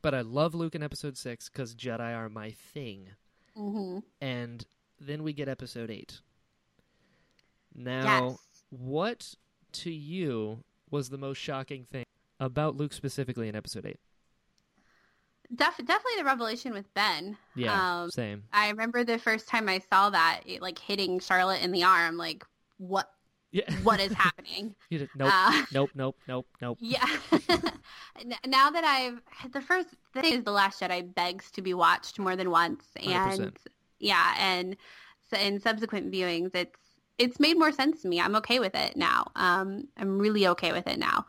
but I love Luke in Episode Six because Jedi are my thing. hmm And then we get Episode Eight. Now, Yes. what to you was the most shocking thing about Luke specifically in Episode Eight? Def- definitely the revelation with Ben. Yeah, Um, same. I remember the first time I saw that, it, like hitting Charlotte in the arm. Like, what? Yeah. What is happening? Did, nope, Uh, nope, nope, nope, nope. Yeah. Now that I've the first thing is the Last Jedi begs to be watched more than once, and 100%. yeah, and so in subsequent viewings, it's it's made more sense to me. I'm okay with it now. Um, I'm really okay with it now.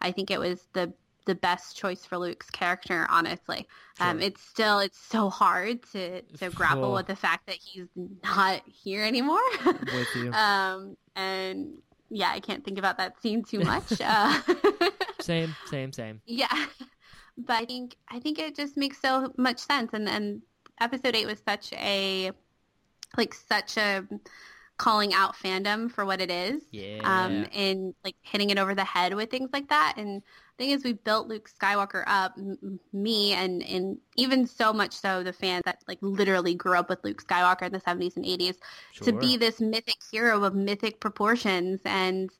I think it was the the best choice for Luke's character. Honestly, um, it's still it's so hard to to grapple Oh. with the fact that he's not here anymore. With you. um, and yeah, I can't think about that scene too much. Uh, Same, same, same. yeah, but I think I think it just makes so much sense, and and episode eight was such a like such a calling out fandom for what it is, Yeah. um, and like hitting it over the head with things like that. And the thing is, we built Luke Skywalker up, m- me, and and even so much so the fans that like literally grew up with Luke Skywalker in the seventies and eighties to be this mythic hero of mythic proportions and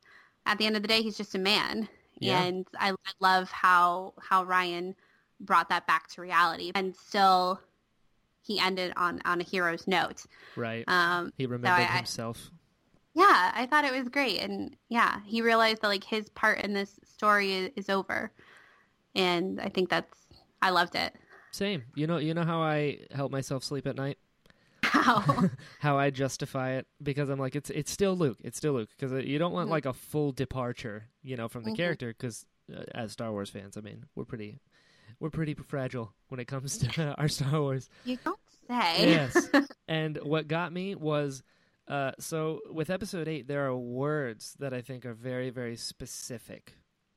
at the end of the day he's just a man Yeah. and I, I love how how Rian brought that back to reality and still he ended on on a hero's note right. um he remembered I- I- himself. yeah i thought it was great and yeah he realized that like his part in this story is, is over and i think that's i loved it Same. You know, you know how I help myself sleep at night. how How I justify it because I'm like, it's it's still Luke. It's still Luke because you don't want Mhm. like a full departure, you know, from the Mhm. character. Because uh, as Star Wars fans, I mean, we're pretty we're pretty fragile when it comes to our Star Wars. you don't say Yes. and what got me was uh, so with episode eight, there are words that I think are very, very specific.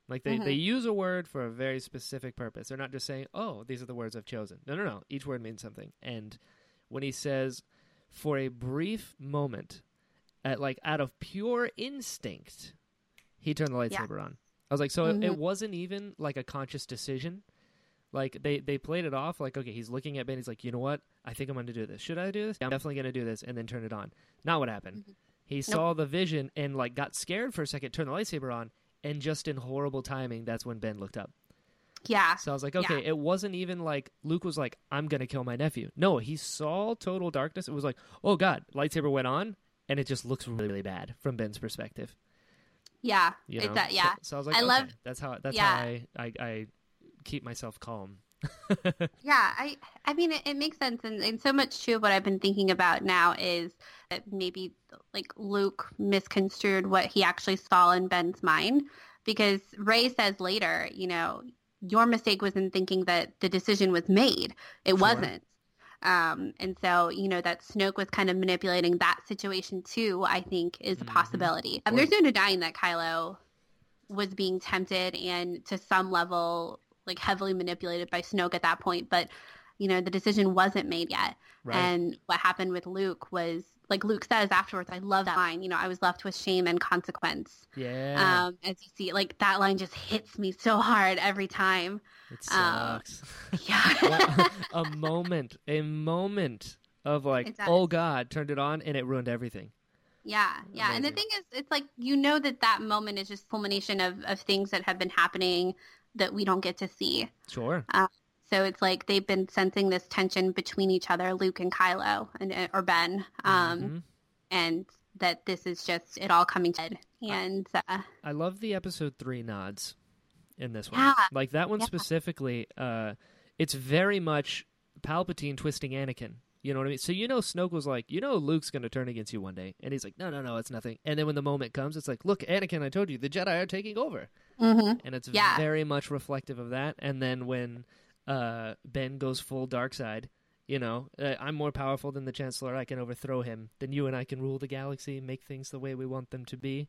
Like they, they use a word for a very specific purpose. They're not just saying, oh, these are the words I've chosen. No, no, no. Each word means something. And when he says, for a brief moment, at like out of pure instinct, he turned the lightsaber on. I was like, so it, it Mhm. wasn't even like a conscious decision. Like they they played it off like okay he's looking at Ben he's like you know what? I think I'm going to do this. Should I do this? Yeah, I'm definitely going to do this and then turn it on. Not what happened. Mm-hmm. He saw the vision and like got scared for a second turned the lightsaber on and just in horrible timing that's when Ben looked up. Yeah. So I was like okay it wasn't even like Luke was like I'm going to kill my nephew. No he saw total darkness. It was like oh god lightsaber went on and it just looks really really bad from Ben's perspective. Yeah. You know? that yeah. So, so I was like I okay, love- that's how that's yeah. how I, I I keep myself calm Yeah, I I mean it, it makes sense, and, and so much too of what I've been thinking about now is that maybe like Luke misconstrued what he actually saw in Ben's mind, because Rey says later, you know, your mistake was in thinking that the decision was made. It Sure. wasn't. Um, and so, you know, that Snoke was kind of manipulating that situation too, I think is a Mhm. possibility. Um, there's no denying that Kylo was being tempted and to some level like heavily manipulated by Snoke at that point, but you know, the decision wasn't made yet. right And what happened with Luke was like Luke says afterwards, I love that line, you know, I was left with shame and consequence. yeah Um, as you see, like that line just hits me so hard every time. It Uh, sucks. Yeah. What- a moment, a moment of like, oh God, turned it on and it ruined everything. Yeah, yeah. And the thing is, it's like you know that that moment is just culmination of, of things that have been happening that we don't get to see. Sure. So it's like they've been sensing this tension between each other, Luke and Kylo, and uh, or Ben, um, Mhm. and that this is just it all coming to head. And uh, I love the episode three nods in this one. Yeah. Like that one Yeah. specifically, uh, it's very much Palpatine twisting Anakin. You know what I mean? So you know Snoke was like, you know Luke's going to turn against you one day. And he's like, no, no, no, it's nothing. And then when the moment comes, it's like, look, Anakin, I told you, the Jedi are taking over. Mhm. and it's Yeah. very much reflective of that. And then when uh, Ben goes full dark side, you know, uh, I'm more powerful than the Chancellor. I can overthrow him. Then you and I can rule the galaxy, make things the way we want them to be.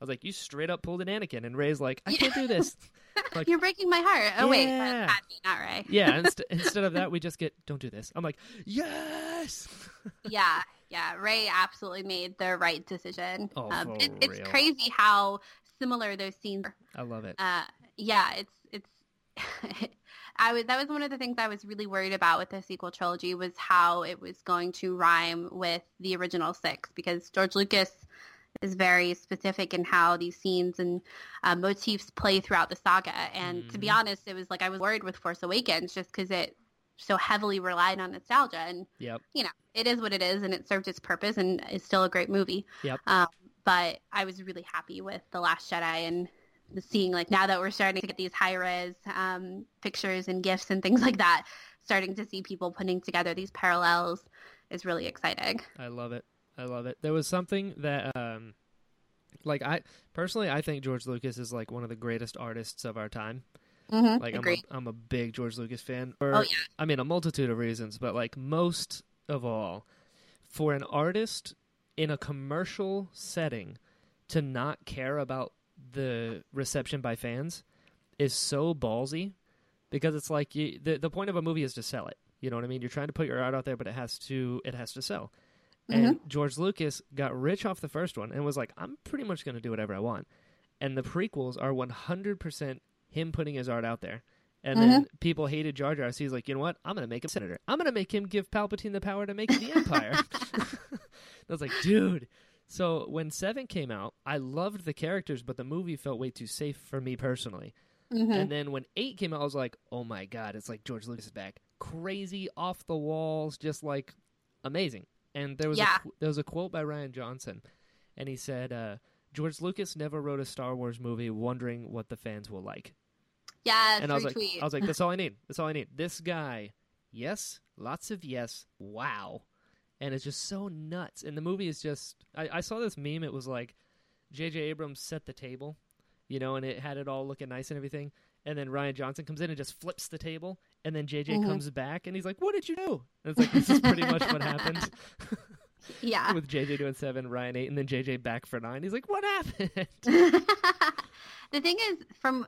I was like, you straight up pulled an Anakin, and Rey's like, I can't do this. Like- you're breaking my heart. Oh wait, Yeah. that's Padme, not Rey. yeah. Inst- instead of that, we just get, don't do this. I'm like, yes. yeah, Yeah, Rey absolutely made the right decision. Oh, um, it, it's real. crazy how similar those scenes. are. I love it. Uh, yeah, it's it's. I was that was one of the things I was really worried about with the sequel trilogy was how it was going to rhyme with the original six because George Lucas is very specific in how these scenes and uh, motifs play throughout the saga. And to be Mhm. honest, it was like I was worried with Force Awakens just because it so heavily relied on nostalgia and Yep. you know, it is what it is, and it served its purpose, and is still a great movie. Yep. Um, but I was really happy with the Last Jedi and the seeing like now that we're starting to get these high res um, pictures and gifts and things like that, starting to see people putting together these parallels is really exciting. I love it. I love it. There was something that, um, like I personally, I think George Lucas is like one of the greatest artists of our time. Mm-hmm. Like I'm a, I'm a big George Lucas fan. For, Oh, yeah. I mean, a multitude of reasons, but like most of all, for an artist in a commercial setting to not care about the reception by fans is so ballsy because it's like you, the the point of a movie is to sell it. You know what I mean? You're trying to put your art out there, but it has to it has to sell. Mm-hmm. And George Lucas got rich off the first one and was like, I'm pretty much going to do whatever I want. And the prequels are 100% him putting his art out there. And then mm-hmm. people hated Jar Jar, so he's like, you know what? I'm going to make him senator. I'm going to make him give Palpatine the power to make the Empire. I was like, dude. So when Seven came out, I loved the characters, but the movie felt way too safe for me personally. Mm-hmm. And then when Eight came out, I was like, oh my god, it's like George Lucas is back, crazy, off the walls, just like amazing. And there was Yeah. a, there was a quote by Rian Johnson, and he said, uh, George Lucas never wrote a Star Wars movie wondering what the fans will like. Yeah, and I was like, retweet. I was like, that's all I need. That's all I need. This guy, yes, lots of yes, wow, and it's just so nuts. And the movie is just, I, I saw this meme. It was like, J.J. Abrams set the table, you know, and it had it all looking nice and everything. And then Rian Johnson comes in and just flips the table, and then JJ Mhm. comes back and he's like, "What did you do?" And it's like this is pretty much what happened yeah. with JJ doing seven, Rian eight, and then JJ back for nine. He's like, "What happened?" the thing is from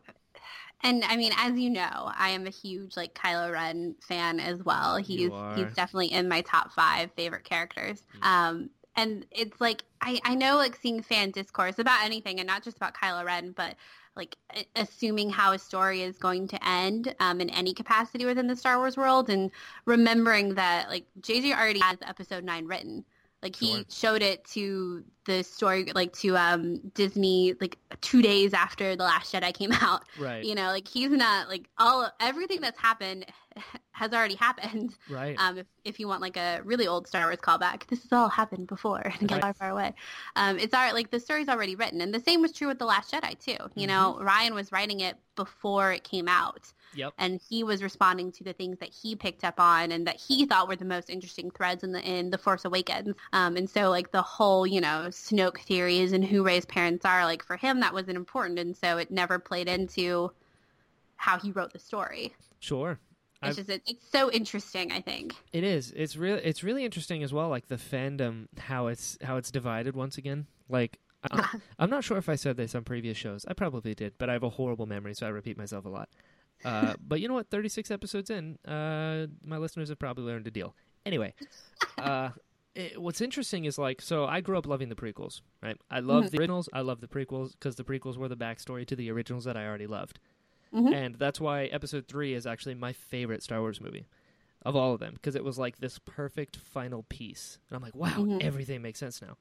and I mean, as you know, I am a huge like Kylo Ren fan as well. He's he's definitely in my top five favorite characters. Um, and it's like I I know like seeing fan discourse about anything, and not just about Kylo Ren, but like assuming how a story is going to end um, in any capacity within the Star Wars world, and remembering that like JJ already has Episode Nine written. Like he Sure. showed it to the story, like to um, Disney, like two days after the Last Jedi came out. right, You know, like he's not like all everything that's happened has already happened. right, Um, if if you want like a really old Star Wars callback, this has all happened before and Right. far, far away. Um, it's all like the story's already written, and the same was true with the Last Jedi too. You know, Rian was writing it before it came out, yep, and he was responding to the things that he picked up on and that he thought were the most interesting threads in the in the Force Awakens. Um, and so like the whole you know Snoke theories and who Rey's parents are, like for him that wasn't important, and so it never played into how he wrote the story. sure. It's I've- just it's so interesting. I think. It is. It's really. It's really interesting as well. Like the fandom, how it's how it's divided once again. Like I, I'm not sure if I said this on previous shows. I probably did, but I have a horrible memory, so I repeat myself a lot. Uh, but you know what? 36 episodes in, uh, my listeners have probably learned a deal. Anyway, uh, it, what's interesting is like, so I grew up loving the prequels, right? I love the originals. I love the prequels because the prequels were the backstory to the originals that I already loved, Mhm. and that's why Episode Three is actually my favorite Star Wars movie of all of them because it was like this perfect final piece, and I'm like, wow, Mhm. everything makes sense now,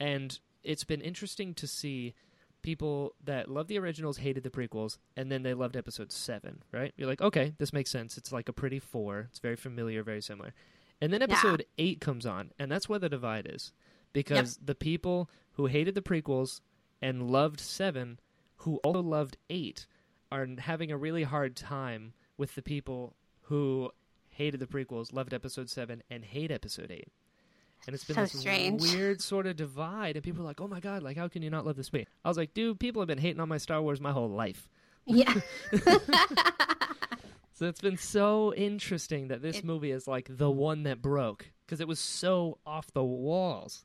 and it's been interesting to see people that love the originals hated the prequels and then they loved episode 7 right? You're like okay this makes sense. It's like a pretty four. It's very familiar very similar. And then episode 8 comes on and that's where the divide is because the people who hated the prequels and loved 7 who also loved 8 are having a really hard time with the people who hated the prequels loved episode 7 and hate episode 8 and it's been So this strange. weird sort of divide, and people are like, "Oh my god, like how can you not love this movie?" I was like, "Dude, people have been hating on my Star Wars my whole life." Yeah. So it's been so interesting that this It- movie is like the one that broke because it was so off the walls.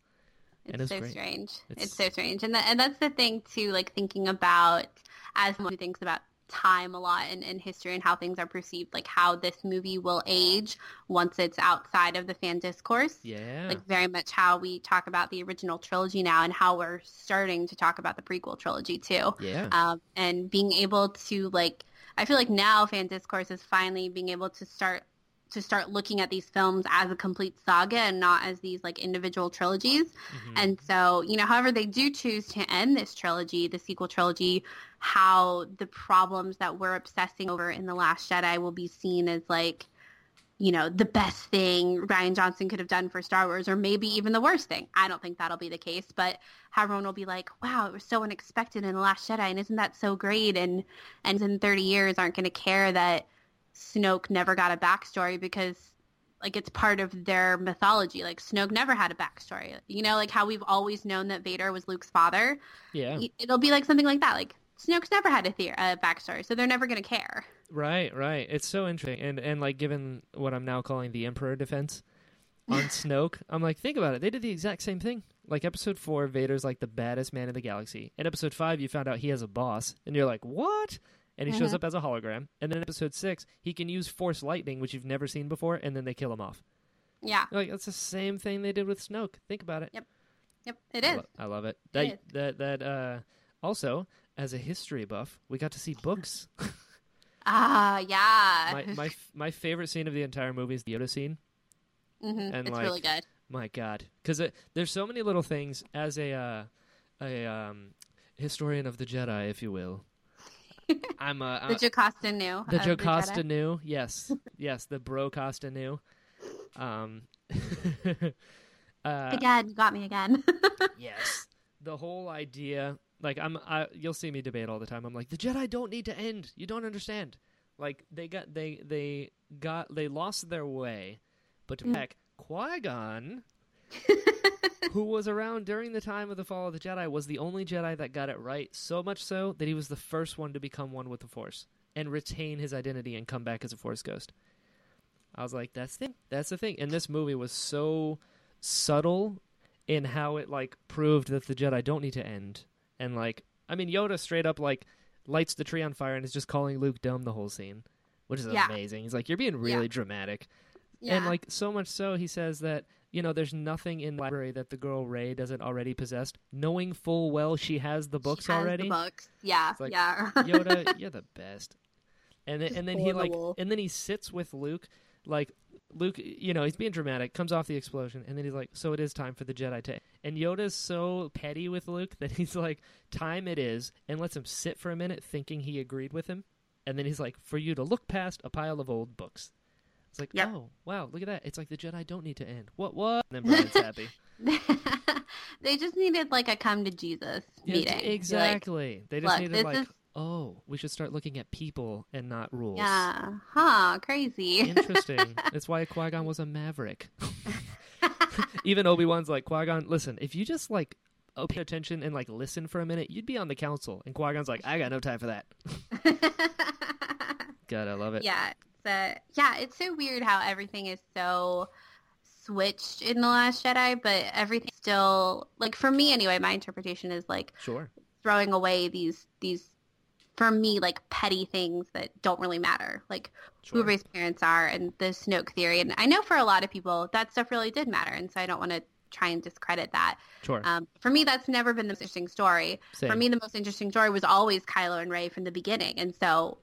And It's it's so great. strange. It's, It's- so strange, and that, and that's the thing too. Like thinking about as someone who thinks about time a lot in, in history and how things are perceived, like how this movie will age once it's outside of the fan discourse. Yeah. Like very much how we talk about the original trilogy now and how we're starting to talk about the prequel trilogy too. yeah. Um, and being able to like, I feel like now fan discourse is finally being able to start to start looking at these films as a complete saga and not as these like individual trilogies. Mhm. And so, you know, however they do choose to end this trilogy, the sequel trilogy, how the problems that we're obsessing over in The Last Jedi will be seen as like, you know, the best thing Rian Johnson could have done for Star Wars or maybe even the worst thing. I don't think that'll be the case, but how everyone will be like, wow, it was so unexpected in The Last Jedi and isn't that so great? And, and in 30 years aren't going to care that Snoke never got a backstory because like it's part of their mythology. Like Snoke never had a backstory. You know, like how we've always known that Vader was Luke's father. yeah. It'll be like something like that. Like Snoke's never had a, the- a backstory, so they're never going to care. Right, right. It's so interesting, and and like given what I'm now calling the Emperor defense on Snoke, I'm like, think about it. They did the exact same thing. Like episode four, Vader's like the baddest man in the galaxy. In episode five, you found out he has a boss, and you're like, what? And he shows Mhm. up as a hologram. And then in episode six, he can use Force lightning, which you've never seen before, and then they kill him off. Yeah. You're like that's the same thing they did with Snoke. Think about it. Yep. Yep. It I, lo- I love it. That is. that that uh. Also, as a history buff, we got to see books. Ah, yeah. my my my favorite scene of the entire movie is the Yoda scene. hmm and, It's like, really good. My God, because there's so many little things. As a uh, a um, historian of the Jedi, if you will, I'm a The Jocasta Nu. the Jocasta Nu. Yes, yes, the Bro Costa knew. Um, uh, Again, you got me again. yes, the whole idea. Like I'm, I, you'll see me debate all the time. I'm like, the Jedi don't need to end. You don't understand. Like they got, they, they got, they lost their way, but to Mm. back Qui Gon, who was around during the time of the fall of the Jedi, was the only Jedi that got it right. So much so that he was the first one to become one with the Force and retain his identity and come back as a Force ghost. I was like, that's the thing. That's the thing. And this movie was so subtle in how it like proved that the Jedi don't need to end. And like, I mean, Yoda straight up like lights the tree on fire and is just calling Luke dumb the whole scene, which is Yeah. amazing. He's like, you're being really dramatic. yeah. And like so much so, he says that you know there's nothing in the library that the girl Rey doesn't already possess, knowing full well she has the books She has already. The books. Yeah. Like, yeah. Yoda, you're the best. And then, and then he like, and then he sits with Luke, like Luke, you know, he's being dramatic, comes off the explosion, and then he's like, "So it is time for the Jedi to." And Yoda's so petty with Luke that he's like, "Time it is," and lets him sit for a minute, thinking he agreed with him, and then he's like, "For you to look past a pile of old books." It's like, Yep. oh wow, look at that! It's like the Jedi don't need to end. What? What? And then Brian's happy. they just needed like a come to Jesus Yeah, meeting. Be like, exactly. they just "Look, needed like, is- oh, we should start looking at people and not rules. yeah. Huh. Crazy. Interesting. That's why Qui Gon was a maverick. Even Obi Wan's like Qui Gon. Listen, if you just like oh, pay attention and like listen for a minute, you'd be on the council. And Qui Gon's like, I got no time for that. God, I love it. yeah. It's, uh, yeah. It's so weird how everything is so switched in the Last Jedi, but everything still like for me anyway. My interpretation is like Sure. throwing away these these for me like petty things that don't really matter like Sure. who Rey's parents are and the Snoke theory and I know for a lot of people that stuff really did matter and so I don't want to try and discredit that Sure. um, for me that's never been the most interesting story Same. for me the most interesting story was always Kylo and Rey from the beginning and so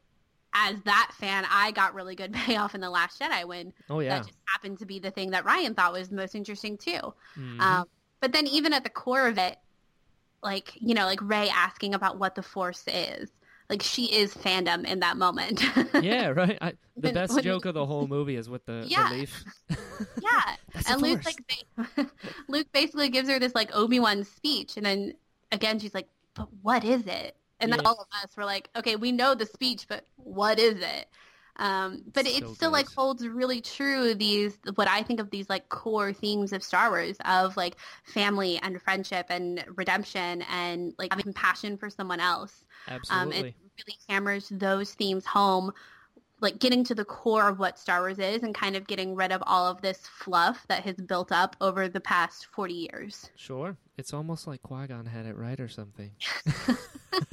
as that fan I got really good payoff in the Last Jedi when oh yeah. that just happened to be the thing that Rian thought was the most interesting too Mhm. um, but then even at the core of it, like, you know, like Rey asking about what the force is. Like she is fandom in that moment. yeah, right. I, the when- best when- joke of the whole movie is with the, Yeah. the leaf. yeah. That's and Luke Force. like ba- Luke basically gives her this like Obi-Wan speech and then again she's like, But what is it? And then all of us were like, Okay, we know the speech, but what is it? Um, but it So still like holds really true these what I think of these like core themes of Star Wars of like family and friendship and redemption and like having compassion for someone else. Um, Absolutely. it really hammers those themes home, like getting to the core of what Star Wars is and kind of getting rid of all of this fluff that has built up over the past 40 years. Sure. It's almost like Qui Gon had it right or something.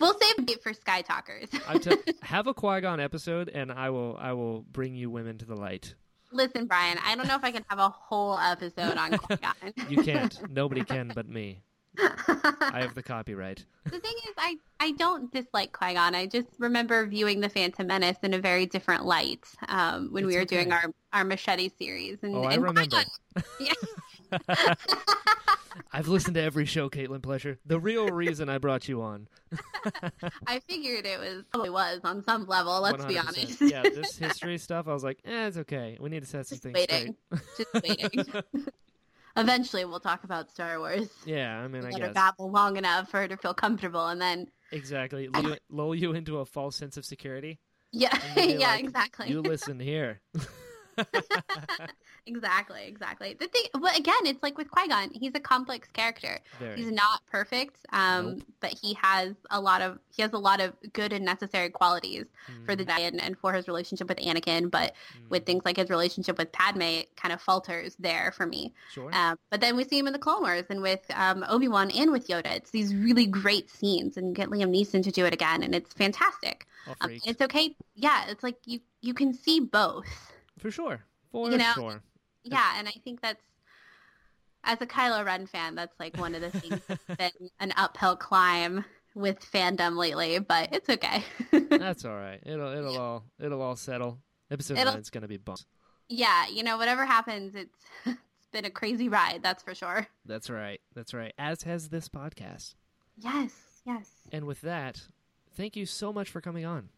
we'll save it for Skytalkers. I t- have a Qui Gon episode, and I will I will bring you women to the light. Listen, Brian, I don't know if I can have a whole episode on Qui-Gon. You can't. Nobody can but me. I have the copyright. the thing is, I, I don't dislike Qui-Gon. I just remember viewing The Phantom Menace in a very different light um, when we It's were doing our, our Machete series. And, Oh, I remember. Yeah. I've listened to every show, Caitlin Plesher. The real reason I brought you on. I figured it was probably was on some level. Let's be 100%. honest. yeah, this history stuff, I was like, eh, it's okay. We need to set some Just things waiting. straight. Just waiting. Eventually, we'll talk about Star Wars. Yeah, I mean, I Let her guess. babble long enough for her to feel comfortable, and then Exactly. Lull you, lull you into a false sense of security. yeah, And you'll be yeah, like, exactly. You listen here. exactly, exactly. The thing, well, again, it's like with Qui Gon, he's a complex character. Very. He's not perfect, um, Nope. but he has a lot of he has a lot of good and necessary qualities for the Mhm, day and, and for his relationship with Anakin. But with mhm. things like his relationship with Padme, it kind of falters there for me. Sure. Um, but then we see him in the Clone Wars and with um, Obi Wan and with Yoda. It's these really great scenes, and get Liam Neeson to do it again, and it's fantastic. Um, it's okay. Yeah, it's like you you can see both. For sure. For you know, sure. Yeah, and I think that's as a Kylo Ren fan, that's like one of the things that's been an uphill climb with fandom lately, but it's okay. That's all right. It'll it'll all it'll all settle. Episode It'll- nine's gonna be bumps. yeah, you know, whatever happens, it's it's been a crazy ride, that's for sure. That's right. That's right. As has this podcast. Yes, yes. And with that, thank you so much for coming on.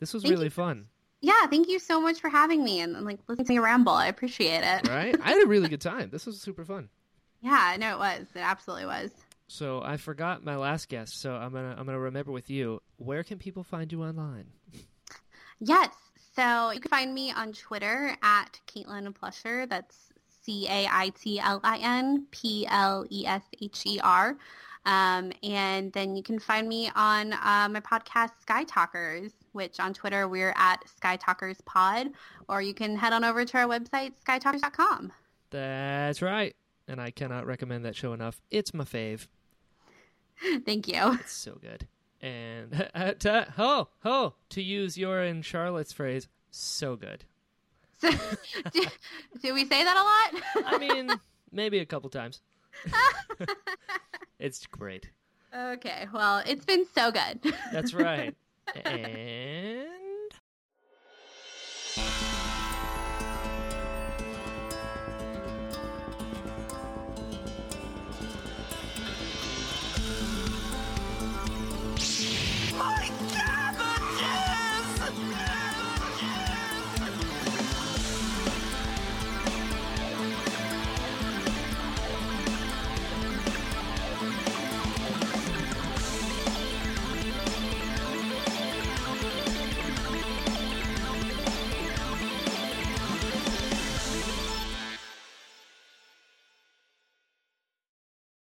This was Thank really fun. Yeah, thank you so much for having me and, and like listening to me ramble. I appreciate it. Right? I had a really good time. This was super fun. Yeah, no, it was. It absolutely was. So I forgot my last guest, so I'm gonna I'm gonna remember with you. Where can people find you online? Yes. So you can find me on Twitter at Caitlin Plesher. That's C A I T L I N P L E S H E R. Um, and then you can find me on uh, my podcast, Skytalkers, which on Twitter we're at Skytalkers Pod, or you can head on over to our website, skytalkers.com. That's right. And I cannot recommend that show enough. It's my fave. Thank you. It's so good. And to, ho ho to use your and Charlotte's phrase, so good. So, do, do we say that a lot? I mean, maybe a couple times. it's great. okay. Well, it's been so good. That's right. and